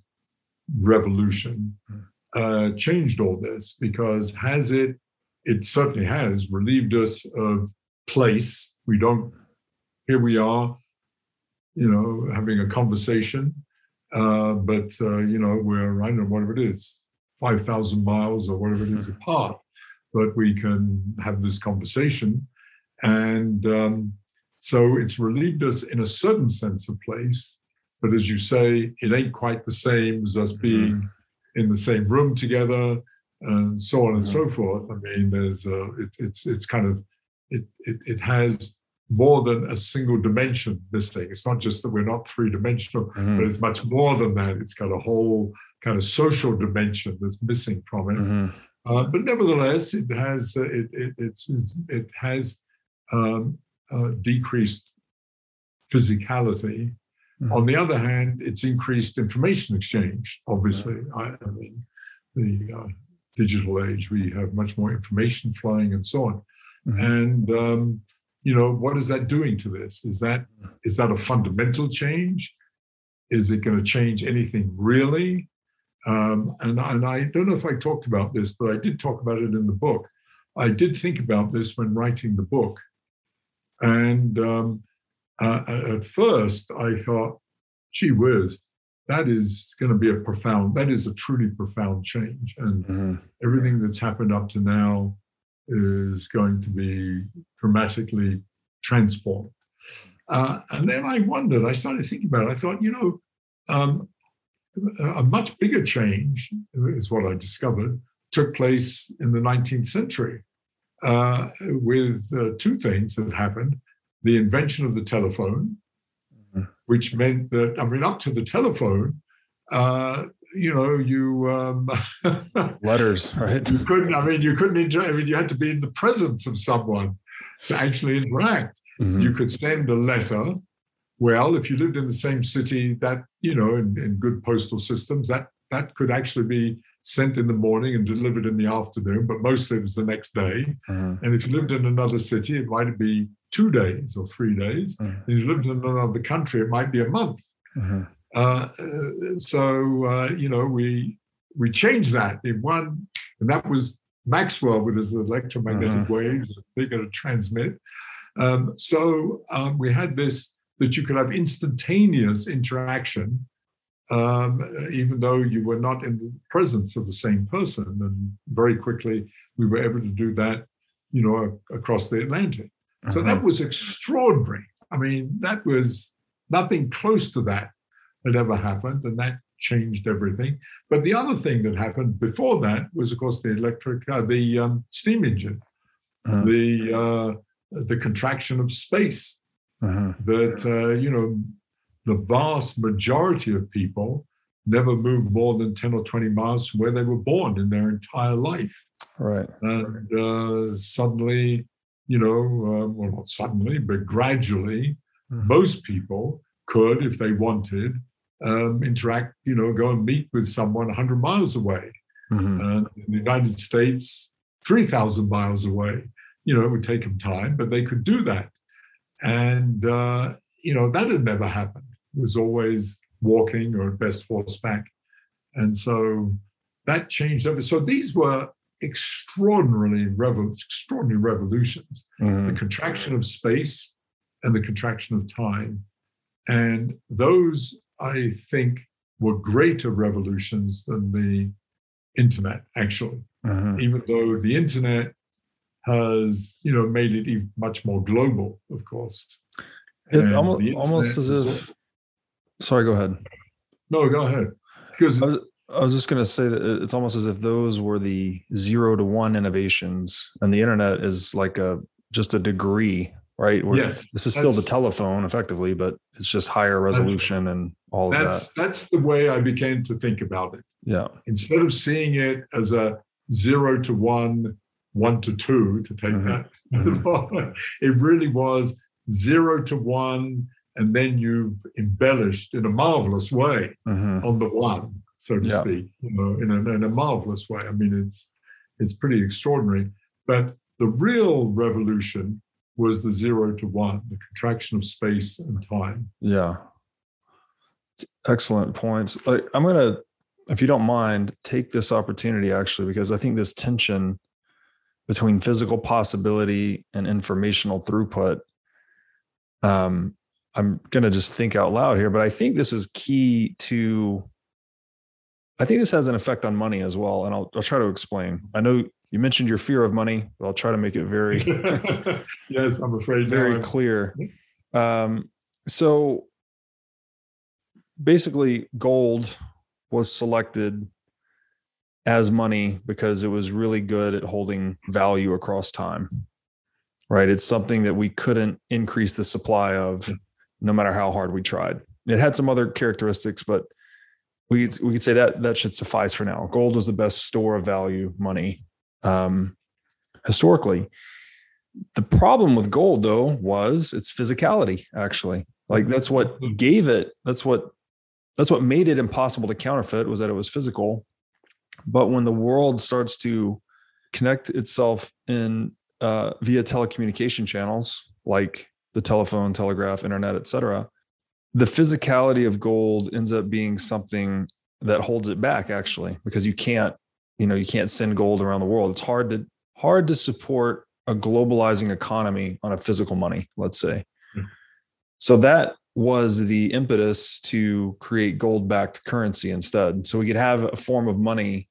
revolution uh, changed all this because has it it certainly has relieved us of place. We don't here we are you know having a conversation uh, but uh, you know we're i don't know whatever it is 5000 miles or whatever it is apart but we can have this conversation. And um, so it's relieved us in a certain sense of place but as you say, it ain't quite the same as us being mm. in the same room together and so on and so forth. I mean, there's uh, it, it's it's kind of it, it it has more than a single dimension missing. It's not just that we're not three dimensional, mm-hmm. but it's much more than that. It's got a whole kind of social dimension that's missing from it. Mm-hmm. Uh, but nevertheless, it has uh, it, it, it's, it's, it has um, uh, decreased physicality Mm-hmm. On the other hand, it's increased information exchange. Obviously, I, I mean, the uh, digital age, we have much more information flying and so on. Mm-hmm. And um, you know, what is that doing to this? Is that is that a fundamental change? Is it going to change anything really? Um, and, and I don't know if I talked about this, but I did talk about it in the book. I did think about this when writing the book. And um, uh, at first, I thought, gee whiz, that is going to be a profound, that is a truly profound change. And mm-hmm. everything that's happened up to now is going to be dramatically transformed. Uh, and then I wondered, I started thinking about it. I thought, you know, um, a much bigger change is what I discovered took place in the 19th century uh, with uh, two things that happened the invention of the telephone mm. which meant that, I mean, up to the telephone, uh, you know, you um, letters, right? You couldn't. I mean, you couldn't enjoy. I mean, you had to be in the presence of someone to actually interact. Mm-hmm. You could send a letter. Well, if you lived in the same city, that you know, in, in good postal systems, that that could actually be sent in the morning and delivered in the afternoon, but mostly it was the next day. Mm-hmm. And if you lived in another city, it might be two days or three days. And if you lived in another country, it might be a month. Mm-hmm. Uh, so uh, you know, we we changed that in one, and that was Maxwell with his electromagnetic uh-huh. waves they're going to transmit. Um, so um, we had this that you could have instantaneous interaction, um, even though you were not in the presence of the same person. And very quickly we were able to do that, you know, across the Atlantic. Uh-huh. So that uh-huh. was extraordinary. I mean, that was nothing close to that had ever happened, and that changed everything. But the other thing that happened before that was, of course, the electric, uh, the um, steam engine, uh-huh. the uh, the contraction of space. Uh-huh. That uh, you know, the vast majority of people never moved more than ten or twenty miles from where they were born in their entire life. Right. And uh, suddenly, you know, uh, well, not suddenly, but gradually, mm-hmm. most people could, if they wanted, um, interact, you know, go and meet with someone 100 miles away. Mm-hmm. And in the United States, 3,000 miles away. You know, it would take them time, but they could do that. And, uh, you know, that had never happened. It was always walking or at best horseback. And so that changed over. So these were extraordinarily revol- extraordinary revolutions mm-hmm. the contraction of space and the contraction of time. And those I think, were greater revolutions than the internet, actually. Uh-huh. Even though the internet has, you know, made it much more global, of course. It almost, almost as if. Sorry, go ahead. No, go ahead. Because was, I was just going to say that it's almost as if those were the zero to one innovations, and the internet is like a just a degree right? Where yes, this is still the telephone, effectively, but it's just higher resolution and all that's, of that. That's the way I began to think about it. Yeah. Instead of seeing it as a zero to one, one to two, to take mm-hmm. that, mm-hmm. it really was zero to one, and then you've embellished in a marvelous way mm-hmm. on the one, so to yeah. speak. You know, in a, in a marvelous way. I mean, it's it's pretty extraordinary. But the real revolution was the zero to one, the contraction of space and time. Yeah. Excellent points. Like, I'm going to, if you don't mind, take this opportunity actually, because I think this tension between physical possibility and informational throughput. Um, I'm going to just think out loud here, but I think this is key to. I think this has an effect on money as well, and I'll, I'll try to explain. I know you mentioned your fear of money. But I'll try to make it very yes, I'm afraid very no. clear. Um, so basically, gold was selected as money because it was really good at holding value across time. Right? It's something that we couldn't increase the supply of no matter how hard we tried. It had some other characteristics, but we we could say that that should suffice for now. Gold was the best store of value money um, historically. The problem with gold, though, was its physicality. Actually, like that's what gave it. That's what that's what made it impossible to counterfeit was that it was physical. But when the world starts to connect itself in uh, via telecommunication channels like the telephone, telegraph, internet, etc., the physicality of gold ends up being something that holds it back actually because you can't you know you can't send gold around the world. It's hard to hard to support a globalizing economy on a physical money let's say. Mm-hmm. so that was the impetus to create gold backed currency instead. So we could have a form of money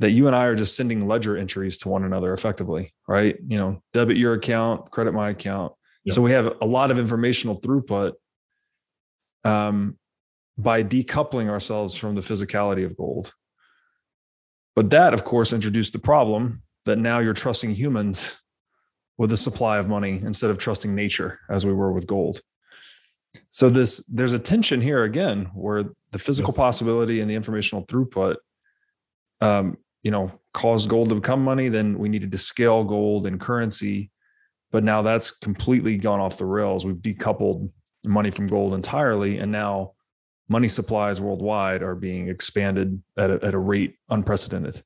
that you and I are just sending ledger entries to one another effectively right? You know debit your account credit my account. Yep. so we have a lot of informational throughput um, by decoupling ourselves from the physicality of gold but that, of course, introduced the problem that now you're trusting humans with a supply of money instead of trusting nature as we were with gold. so this there's a tension here again where the physical yes. possibility and the informational throughput um, you know caused gold to become money then we needed to scale gold and currency but now that's completely gone off the rails we've decoupled money from gold entirely and now money supplies worldwide are being expanded at a, at a rate unprecedented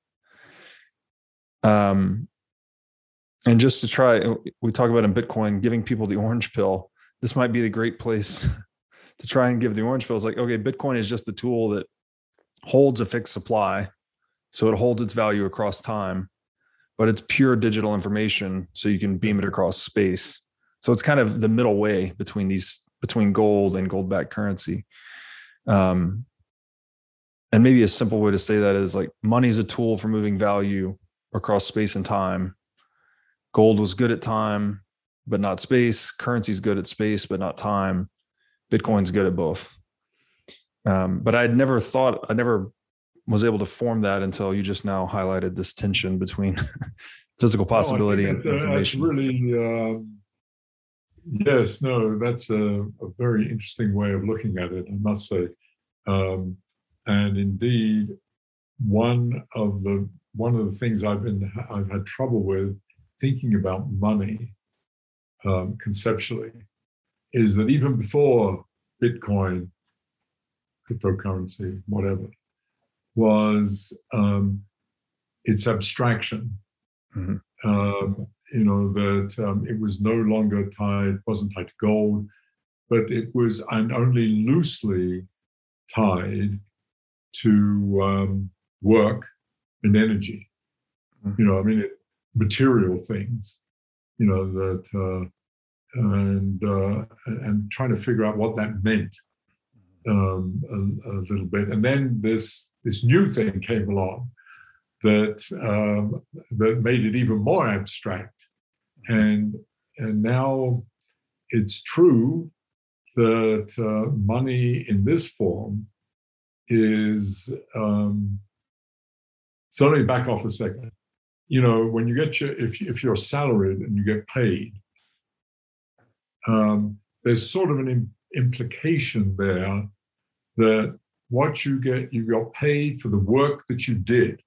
um, and just to try we talk about in bitcoin giving people the orange pill this might be the great place to try and give the orange pill. It's like, okay, Bitcoin is just a tool that holds a fixed supply. So it holds its value across time, but it's pure digital information. So you can beam it across space. So it's kind of the middle way between these, between gold and gold backed currency. Um, and maybe a simple way to say that is like money is a tool for moving value across space and time. Gold was good at time, but not space. Currency's good at space, but not time. Bitcoin's good at both. Um, but I'd never thought, I never was able to form that until you just now highlighted this tension between physical possibility and information. That's really, um, yes, no, that's a, a, very interesting way of looking at it, I must say. Um, and indeed, one of the one of the things I've been I've had trouble with thinking about money um, conceptually is that even before Bitcoin, cryptocurrency, whatever, was um, its abstraction. Mm-hmm. Um, you know that um, it was no longer tied, wasn't tied to gold, but it was and only loosely tied to um, work and energy. Mm-hmm. You know, I mean, it, material things. You know that uh, and uh, and trying to figure out what that meant um, a, a, little bit. And then this this new thing came along that um, that made it even more abstract. And and now it's true that uh, money in this form is um, so let me back off a second. You know, when you get your if if you're salaried and you get paid, um, there's sort of an Im- implication there that what you get, you got paid for the work that you did.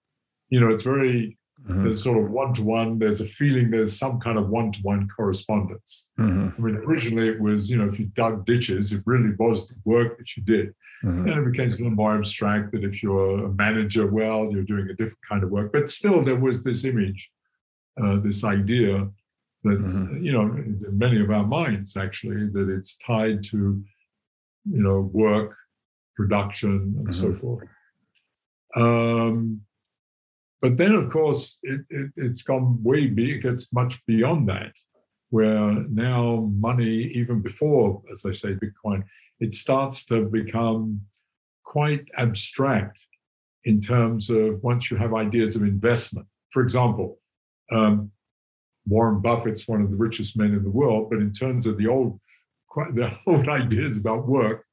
You know, it's very, mm-hmm. there's sort of one to one, there's a feeling there's some kind of one to one correspondence. Mm-hmm. I mean, originally it was, you know, if you dug ditches, it really was the work that you did. Mm-hmm. Then it became a little more abstract that if you're a manager, well, you're doing a different kind of work. But still, there was this image, uh, this idea that mm-hmm. you know in many of our minds actually that it's tied to you know work production and mm-hmm. so forth um, but then of course it, it, has gone way big it gets much beyond that where now money even before as i say bitcoin it starts to become quite abstract in terms of once you have ideas of investment. For example um, Warren Buffett's one of the richest men in the world, but in terms of the old the old ideas about work,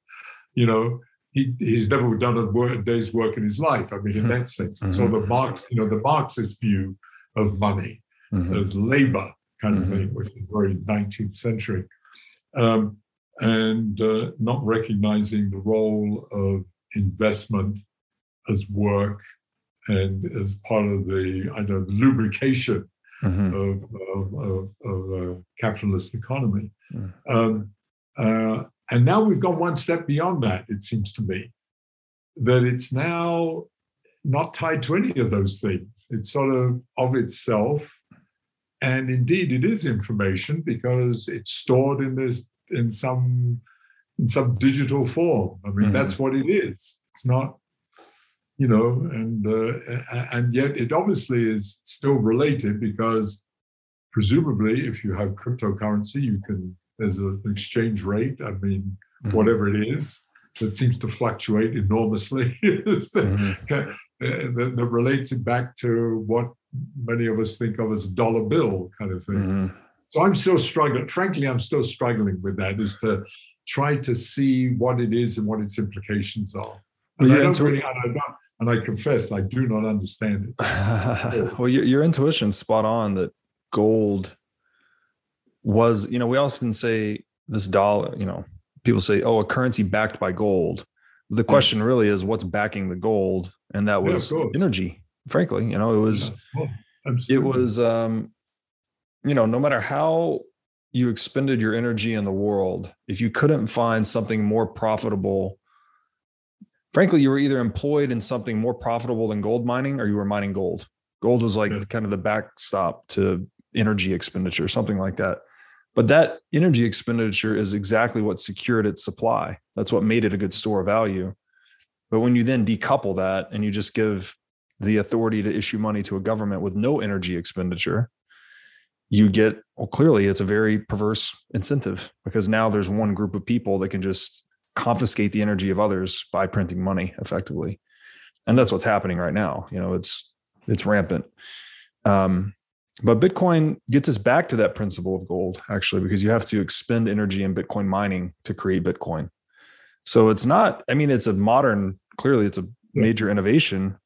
you know, he, he's never done a, work, a day's work in his life. I mean, in that sense. Mm-hmm. So the Marx, you know, the Marxist view of money mm-hmm. as labor kind of mm-hmm. thing, which is very 19th century, um, and uh, not recognizing the role of investment as work and as part of the I know lubrication mm-hmm. of, of, of, of, a capitalist economy. Mm. Um, uh, and now we've gone one step beyond that, it seems to me, that it's now not tied to any of those things. It's sort of of itself. And indeed, it is information because it's stored in this in some in some digital form. I mean, mm-hmm. that's what it is. It's not you know, and uh, and yet it obviously is still related because presumably if you have cryptocurrency, you can there's an exchange rate. I mean, mm-hmm. whatever it is, that seems to fluctuate enormously. mm-hmm. that, that, relates it back to what many of us think of as a dollar bill kind of thing. Mm-hmm. So I'm still struggling. Frankly, I'm still struggling with that. Is to try to see what it is and what its implications are. And yeah, I don't really, I don't, and I confess I do not understand it. well, your, your intuition's spot on that gold was, you know, we often say this dollar, you know, people say, "Oh, a currency backed by gold." The question yes. really is, what's backing the gold? And that was yeah, energy. Frankly, you know, it was. Yeah. Oh, it was. Um, you know, no matter how you expended your energy in the world, if you couldn't find something more profitable, frankly, you were either employed in something more profitable than gold mining or you were mining gold. Gold was like yeah. kind of the backstop to energy expenditure, something like that. But that energy expenditure is exactly what secured its supply. That's what made it a good store of value. But when you then decouple that and you just give the authority to issue money to a government with no energy expenditure, you get, well, clearly it's a very perverse incentive because now there's one group of people that can just confiscate the energy of others by printing money effectively. And that's what's happening right now. You know, it's it's rampant. Um, but Bitcoin gets us back to that principle of gold, actually, because you have to expend energy in Bitcoin mining to create Bitcoin. So it's not, I mean, it's a modern, clearly, it's a major innovation,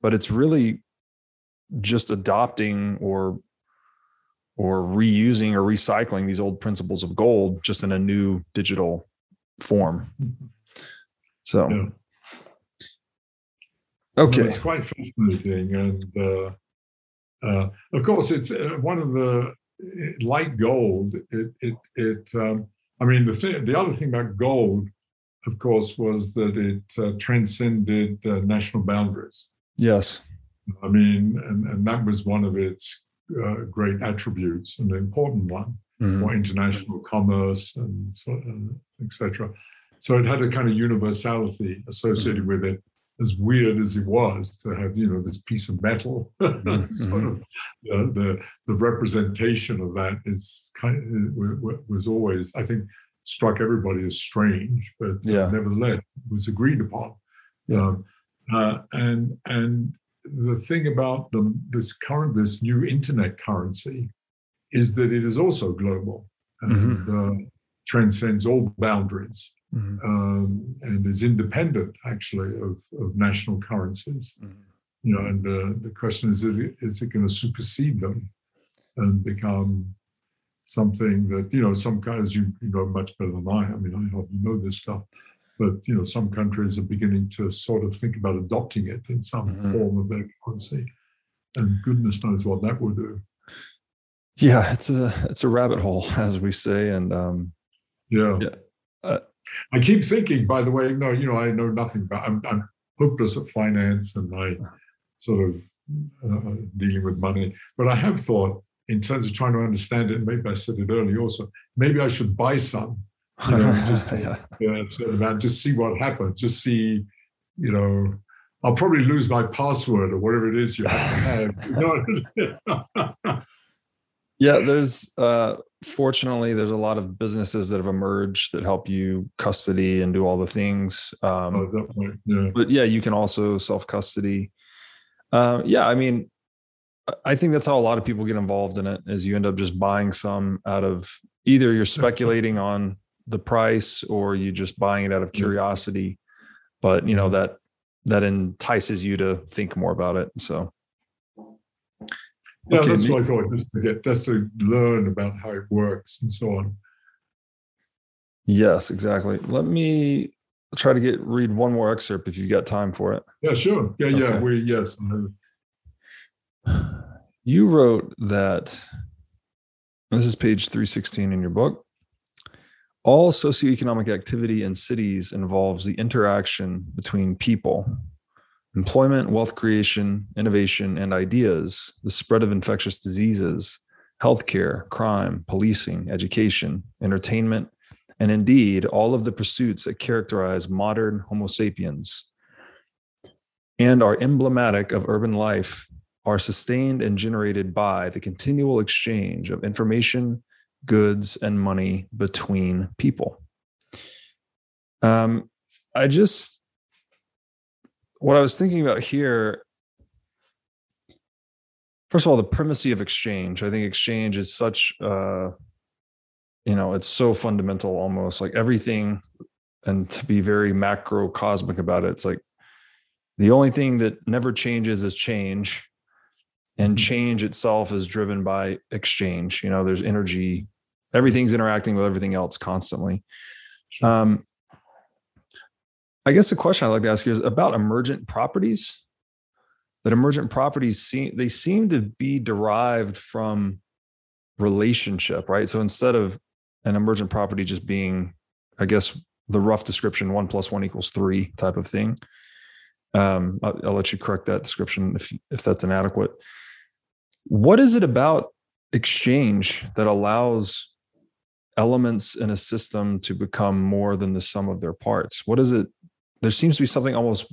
but it's really just adopting or or reusing or recycling these old principles of gold just in a new digital form. So, yeah. okay, it's quite fascinating, and uh, uh, of course, it's uh, one of the like gold. It it it. Um, I mean, the thing, the other thing about gold, of course, was that it uh, transcended uh, national boundaries. Yes. I mean, and, and that was one of its uh, great attributes, an important one mm-hmm. for international commerce and so, uh, etc. So it had a kind of universality associated mm-hmm. with it as weird as it was to have you know this piece of metal mm-hmm. sort of the, the, the representation of that is kind of, was always i think struck everybody as strange but yeah. nevertheless was agreed upon yeah. Um, uh, and and the thing about the, this current this new internet currency is that it is also global and mm-hmm. uh, transcends all boundaries mm-hmm. um, and is independent actually of, of national currencies. Mm-hmm. You know, and uh, the question is, is it going to supersede them and become something that you know some guys you, you know much better than I. I mean, I hardly know this stuff, but you know some countries are beginning to sort of think about adopting it in some mm-hmm. form of their currency, and goodness knows what that will do. Yeah, it's a it's a rabbit hole, as we say, and um, yeah. yeah. Uh, I keep thinking, by the way, no, you know, I know nothing about. I'm, I'm hopeless at finance and I sort of uh, dealing with money, but I have thought in terms of trying to understand it. Maybe I said it earlier also. Maybe I should buy some, you know, just yeah. yeah, sort of, just see what happens. Just see, you know, I'll probably lose my password or whatever it is you have to have. yeah, there's uh, fortunately there's a lot of businesses that have emerged that help you custody and do all the things. Um, oh, yeah. But yeah, you can also self custody. Uh, yeah, I mean, I think that's how a lot of people get involved in it. Is you end up just buying some out of either you're speculating on the price or you just buying it out of curiosity. But you know that that entices you to think more about it. So yeah, okay. that's what I thought, just to get just to learn about how it works and so on. Yes, exactly. Let me try to get read one more excerpt if you've got time for it. Yeah, sure. Yeah, okay. yeah. We yes. You wrote that this is page 316 in your book. All socioeconomic activity in cities involves the interaction between people employment, wealth creation, innovation, and ideas, the spread of infectious diseases, healthcare, crime, policing, education, entertainment, and indeed all of the pursuits that characterize modern Homo sapiens and are emblematic of urban life are sustained and generated by the continual exchange of information, goods, and money between people. Um, I just what I was thinking about here, first of all, the primacy of exchange. I think exchange is such, uh, you know, it's so fundamental almost like everything. And to be very macrocosmic about it, it's like the only thing that never changes is change. And mm-hmm. change itself is driven by exchange. You know, there's energy, everything's interacting with everything else constantly. Um, I guess the question I'd like to ask you is about emergent properties. That emergent properties seem they seem to be derived from relationship, right? So instead of an emergent property just being, I guess, the rough description one plus one equals three type of thing. Um, I'll, I'll let you correct that description if if that's inadequate. What is it about exchange that allows elements in a system to become more than the sum of their parts? What is it? There seems to be something almost,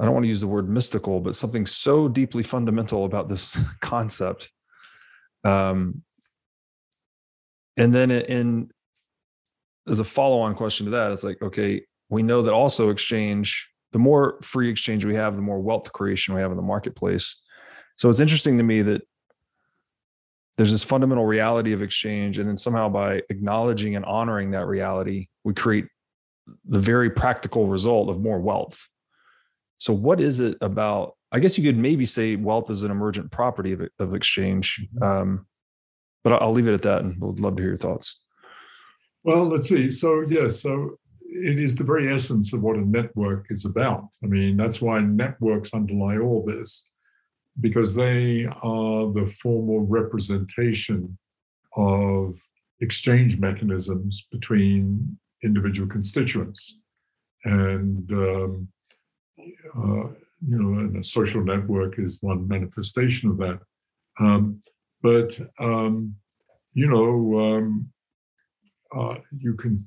I don't want to use the word mystical, but something so deeply fundamental about this concept. Um, and then in as a follow-on question to that, it's like, okay, we know that also exchange, the more free exchange we have, the more wealth creation we have in the marketplace. So it's interesting to me that there's this fundamental reality of exchange and then somehow by acknowledging and honoring that reality we create the very practical result of more wealth. So what is it about i guess you could maybe say wealth is an emergent property of, of exchange mm-hmm. um, but i'll leave it at that and would love to hear your thoughts. Well let's see. So yes so it is the very essence of what a network is about. I mean that's why networks underlie all this because they are the formal representation of exchange mechanisms between individual constituents. And, um, uh, you know, and a social network is one manifestation of that. Um, but, um, you know, um, uh, you can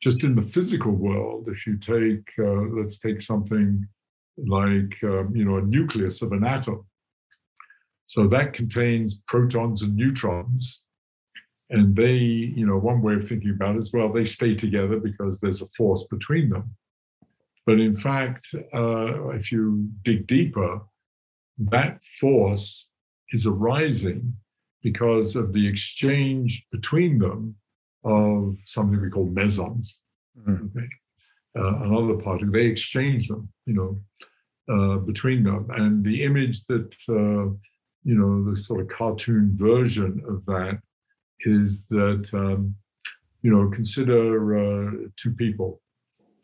just in the physical world, if you take, uh, let's take something like um, you know a nucleus of an atom. So that contains protons and neutrons, and they, you know, one way of thinking about it is well, they stay together because there's a force between them. But in fact, uh, if you dig deeper, that force is arising because of the exchange between them of something we call mesons. Mm-hmm. Okay? Uh, another particle, they exchange them, you know, uh, between them. And the image that, uh, you know, the sort of cartoon version of that is that, um, you know, consider uh, two people,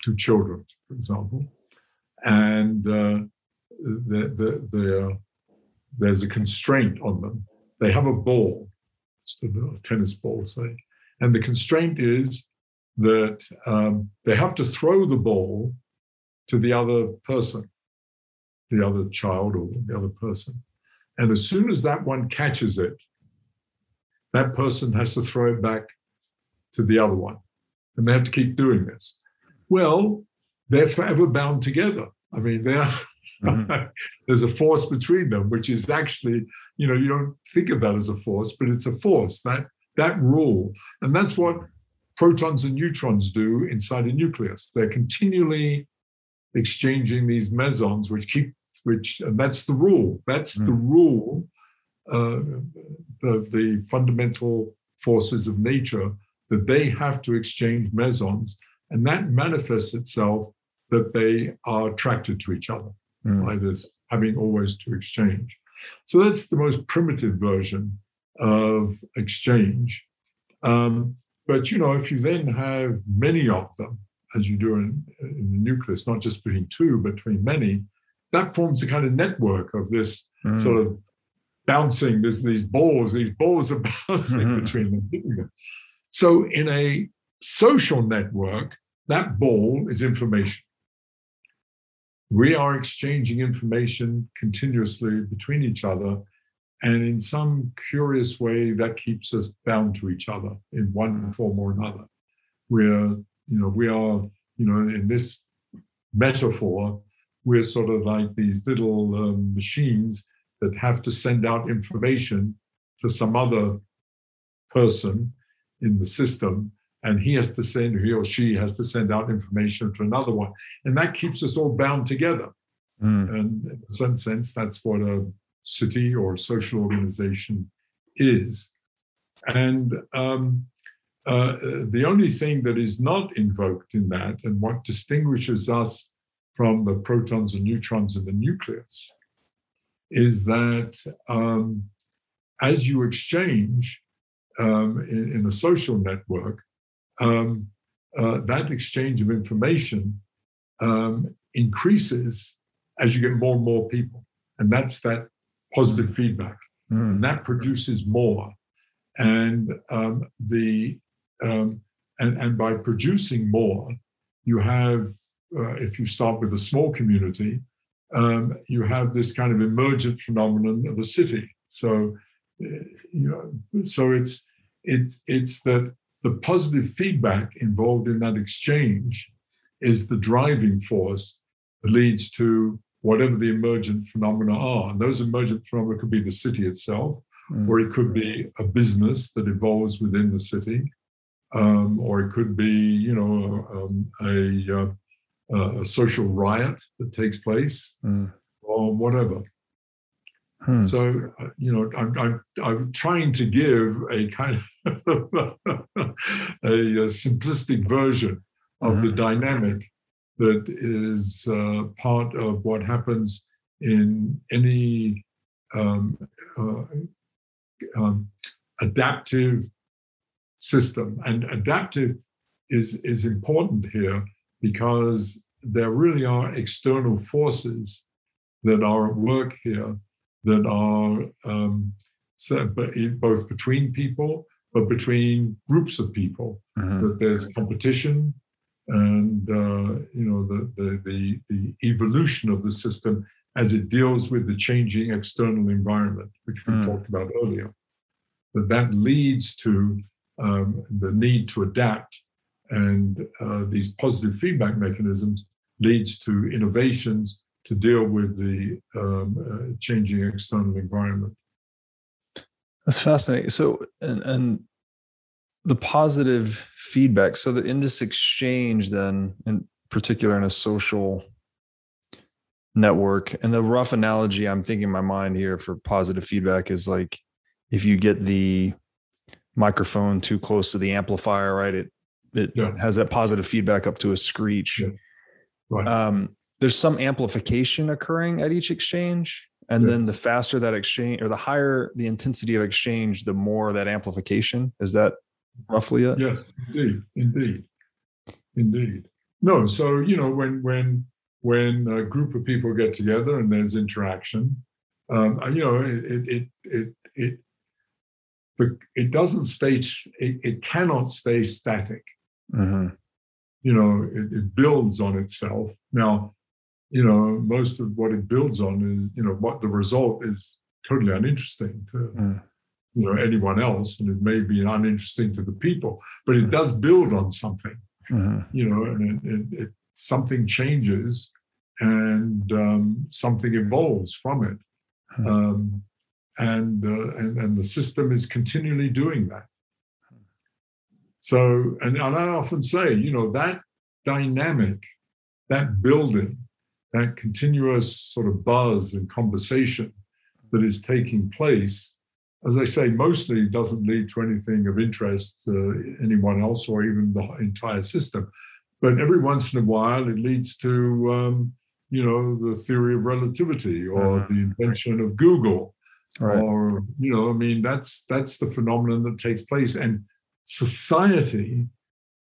two children, for example, and uh, the, the, the, there's a constraint on them. They have a ball, a tennis ball, say, and the constraint is that um, they have to throw the ball to the other person the other child or the other person. And as soon as that one catches it, that person has to throw it back to the other one. And they have to keep doing this. Well, they're forever bound together. I mean, they're, mm-hmm. there's a force between them, which is actually, you know, you don't think of that as a force, but it's a force, that that rule. And that's what protons and neutrons do inside a nucleus. They're continually exchanging these mesons, which keep which and that's the rule. That's mm. the rule uh, of the fundamental forces of nature that they have to exchange mesons, and that manifests itself that they are attracted to each other mm. by this having always to exchange. So that's the most primitive version of exchange. Um, but you know, if you then have many of them, as you do in, in the nucleus, not just between two, but between many, that forms a kind of network of this mm. sort of bouncing. There's these balls, these balls are bouncing mm-hmm. between them. So in a social network, that ball is information. We are exchanging information continuously between each other. And in some curious way, that keeps us bound to each other in one form or another. We're, you know, we are, you know, in this metaphor, we're sort of like these little um, machines that have to send out information to some other person in the system and he has to send he or she has to send out information to another one. And that keeps us all bound together. Mm. and in some sense that's what a city or social organization is. And um, uh, the only thing that is not invoked in that and what distinguishes us from the protons and neutrons in the nucleus is that um, as you exchange um, in, in, a social network, um, uh, that exchange of information um, increases as you get more and more people. And that's that positive feedback. Mm. And that produces more. And um, the um, and, and by producing more, you have, uh, if you start with a small community, um, you have this kind of emergent phenomenon of a city. So, uh, you know, so it's it's it's that the positive feedback involved in that exchange is the driving force that leads to whatever the emergent phenomena are. And those emergent phenomena could be the city itself, mm. or it could be a business that evolves within the city, um, or it could be, you know, um, a, uh, a, social riot that takes place, mm. or whatever. Hmm. So, uh, you know, I'm, I'm, I'm trying to give a kind of a, a, simplistic version of mm-hmm. the dynamic that is uh, part of what happens in any um, uh, um, adaptive system. And adaptive is, is important here because there really are external forces that are at work here that are um, both between people, but between groups of people. Mm-hmm. That there's competition, and uh, you know the, the, the the evolution of the system as it deals with the changing external environment, which we mm. talked about earlier. That that leads to um, the need to adapt, and uh, these positive feedback mechanisms leads to innovations to deal with the um, uh, changing external environment. That's fascinating. So, and, and the positive feedback. So, that in this exchange, then, in particular, in a social network, and the rough analogy I'm thinking in my mind here for positive feedback is like if you get the microphone too close to the amplifier, right? It it yeah. has that positive feedback up to a screech. Yeah. Right. Um, there's some amplification occurring at each exchange and yeah. then the faster that exchange or the higher the intensity of exchange the more that amplification is that roughly it yes indeed indeed indeed no so you know when when when a group of people get together and there's interaction um, you know it it it it it, it doesn't stay it, it cannot stay static mm-hmm. you know it, it builds on itself now you know, most of what it builds on is, you know, what the result is totally uninteresting to, mm. you know, anyone else, and it may be uninteresting to the people, but it mm. does build on something, mm-hmm. you know, and it, it, it, something changes and um, something evolves from it. Mm. Um, and, uh, and and the system is continually doing that. So, and, and I often say, you know, that dynamic, that building that continuous sort of buzz and conversation that is taking place, as I say, mostly doesn't lead to anything of interest to anyone else or even the entire system. But every once in a while, it leads to, um, you know, the theory of relativity or mm-hmm. the invention of Google, right. or you know, I mean, that's that's the phenomenon that takes place, and society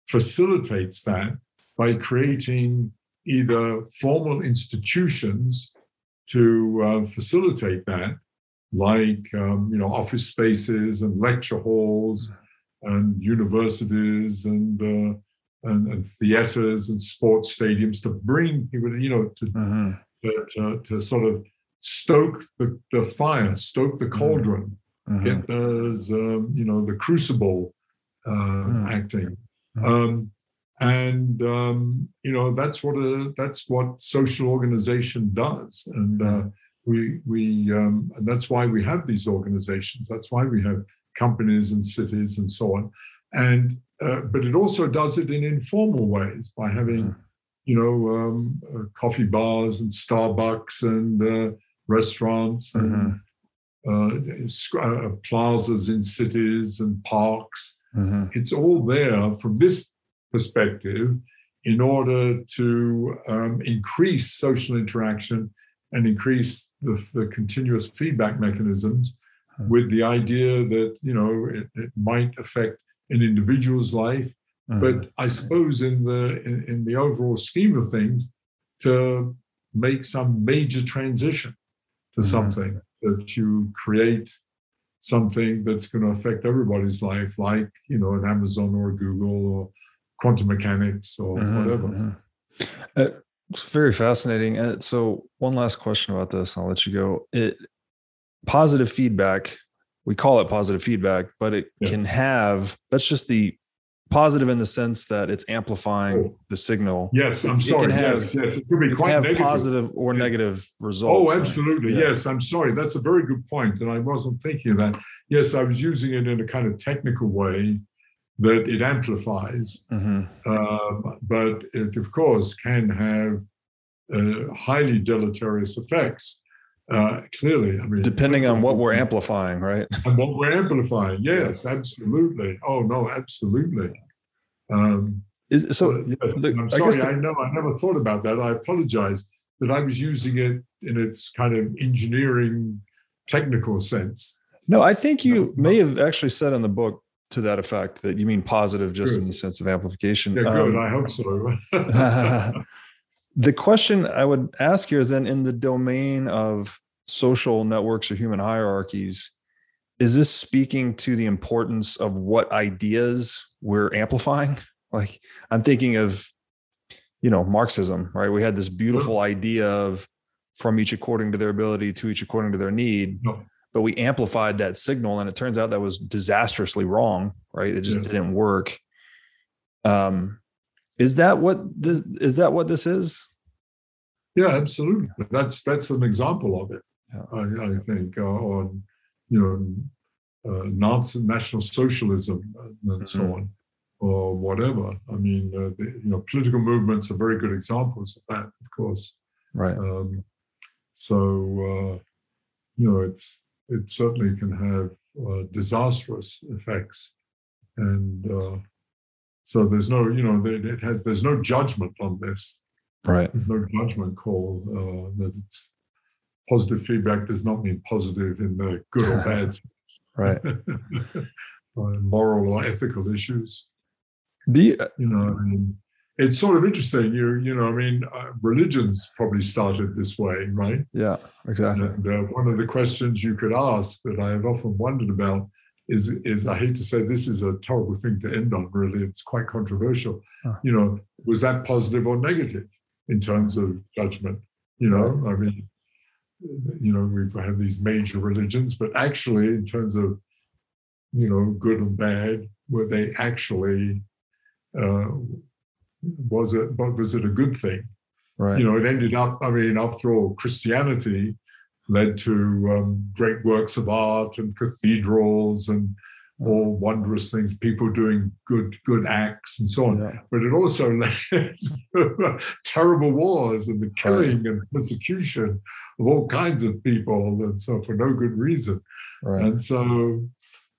facilitates that by creating either formal institutions to uh, facilitate that, like um, you know office spaces and lecture halls and universities and, uh, and, and theaters and sports stadiums to bring people, you know, to uh-huh. to, to, to, sort of stoke the, the fire, stoke the cauldron, uh-huh. get those um, you know the crucible uh, uh-huh. acting. Um, and um, you know that's what a that's what social organization does and uh, we we um, and that's why we have these organizations that's why we have companies and cities and so on and uh, but it also does it in informal ways by having mm. you know um, uh, coffee bars and starbucks and uh, restaurants and mm-hmm. Uh, uh, plazas in cities and parks mm-hmm. it's all there from this perspective in order to um, increase social interaction and increase the, the continuous feedback mechanisms hmm. with the idea that you know it, it, might affect an individual's life Mm-hmm. But I suppose in the in, in, the overall scheme of things, to make some major transition to mm-hmm. something that you create something that's going to affect everybody's life, like you know an Amazon or Google or quantum mechanics or mm-hmm. whatever. Mm-hmm. Uh, it's very fascinating. Uh, so one last question about this, I'll let you go. It positive feedback we call it positive feedback, but it yeah. can have that's just the positive in the sense that it's amplifying oh. the signal. Yes, I'm sorry. Have, yes, yes, it could be quite have negative. positive or negative results. Oh, absolutely. Yeah. Yes, I'm sorry. That's a very good point, and I wasn't thinking of that. Yes, I was using it in a kind of technical way that it amplifies, mm-hmm. uh, but it of course can have uh, highly deleterious effects. Uh, clearly, I mean, depending on what we're amplifying, right? And what we're amplifying, yes, absolutely. Oh no, absolutely. Um, Is, so yes, the, I'm sorry, I, the, I know I never thought about that. I apologize that I was using it in its kind of engineering technical sense. No, I think you may have actually said in the book to that effect that you mean positive just good. in the sense of amplification. Yeah, good. Um, I hope so. the question I would ask here is then in the domain of social networks or human hierarchies, is this speaking to the importance of what ideas we're amplifying? Like I'm thinking of, you know, Marxism, right? We had this beautiful idea of from each according to their ability to each according to their need. No. But we amplified that signal and it turns out that was disastrously wrong, right? It just yeah. didn't work. Um, is that what this is that what this is? Yeah, absolutely. That's that's an example of it. Yeah. I, I, think uh, on you know Nazi national socialism and mm-hmm. so on, or whatever. I mean, uh, the, you know, political movements are very good examples of that, of course. Right. Um, so uh, you know, it's it certainly can have uh, disastrous effects, and uh, so there's no, you know, it has there's no judgment on this. Right. There's no judgment call uh, that it's positive feedback does not mean positive in the good or bad. Right. moral or ethical issues. The uh, you know, I mean, it's sort of interesting. You you know, I mean, uh, religions probably started this way, right? Yeah, exactly. And uh, one of the questions you could ask that I have often wondered about is is I hate to say this is a terrible thing to end on. Really, it's quite controversial. Huh. You know, was that positive or negative in terms of judgment? You know, I mean, you know, we've had these major religions, but actually, in terms of you know, good and bad, were they actually uh, was it? But was it a good thing? Right. You know, it ended up. I mean, after all, Christianity led to um, great works of art and cathedrals and all wondrous things, people doing good good acts and so on. Yeah. But it also led to terrible wars and the killing right. and persecution of all kinds of people, and so for no good reason. Right. And so,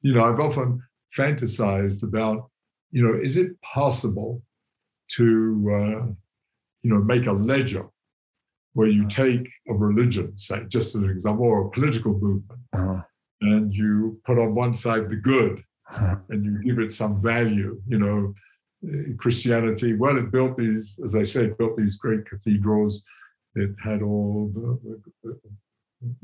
you know, I've often fantasized about, you know, is it possible to, uh, you know, make a ledger where you take a religion, say, just as an example, or a political movement, uh-huh. and you put on one side the good uh-huh. and you give it some value. You know, Christianity, well, it built these, as I said, built these great cathedrals. It had all the, the,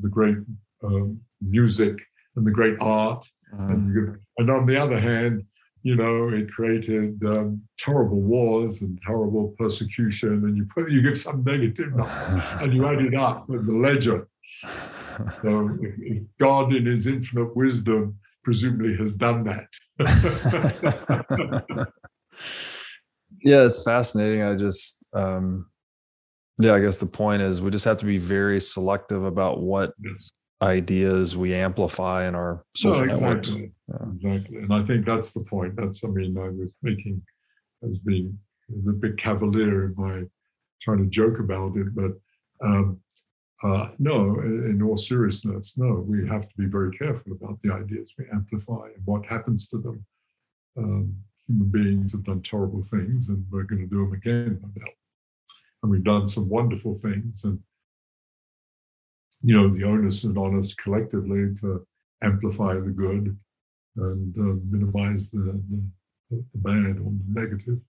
the great um, music and the great art. Uh-huh. And, and on the other hand, you know, it created um, terrible wars and terrible persecution, and you put you give some negative and you add it up with the ledger. So God, in His infinite wisdom, presumably has done that. yeah, it's fascinating. I just, um, yeah, I guess the point is we just have to be very selective about what yes ideas we amplify in our social no, exactly. networks. Yeah. Exactly. And I think that's the point. That's, I mean, I was making as being a bit cavalier in my trying to joke about it, but um, uh, no, in all seriousness, no, we have to be very careful about the ideas we amplify and what happens to them. Um, human beings have done terrible things and we're going to do them again, no doubt. And we've done some wonderful things and you know, the onus is on us collectively to amplify the good and uh, minimize the, the, the bad or the negative.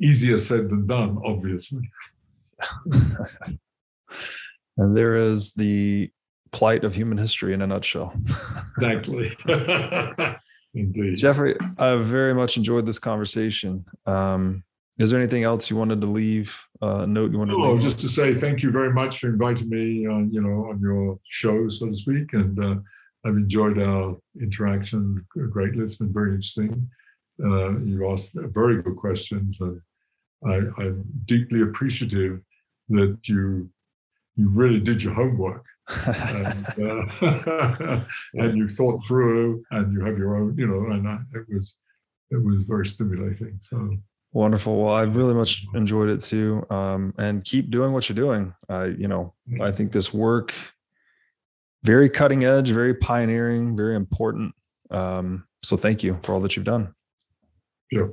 Easier said than done, obviously. and there is the plight of human history in a nutshell. exactly. Indeed. Geoffrey, I've very much enjoyed this conversation. Um, is there anything else you wanted to leave? Uh, a note you wanted to no, to just to say thank you very much for inviting me, uh, you know, on your show, so to speak. And uh, I've enjoyed our interaction greatly. It's been very interesting. Uh, you asked very good questions, and I, I'm deeply appreciative that you you really did your homework and, uh, and you thought through and you have your own you know and I, it was it was very stimulating so wonderful. Well i really much enjoyed it too um, and keep doing what you're doing. Uh, you know i think this work very cutting edge very pioneering very important. Um, so thank you for all that you've done. Yeah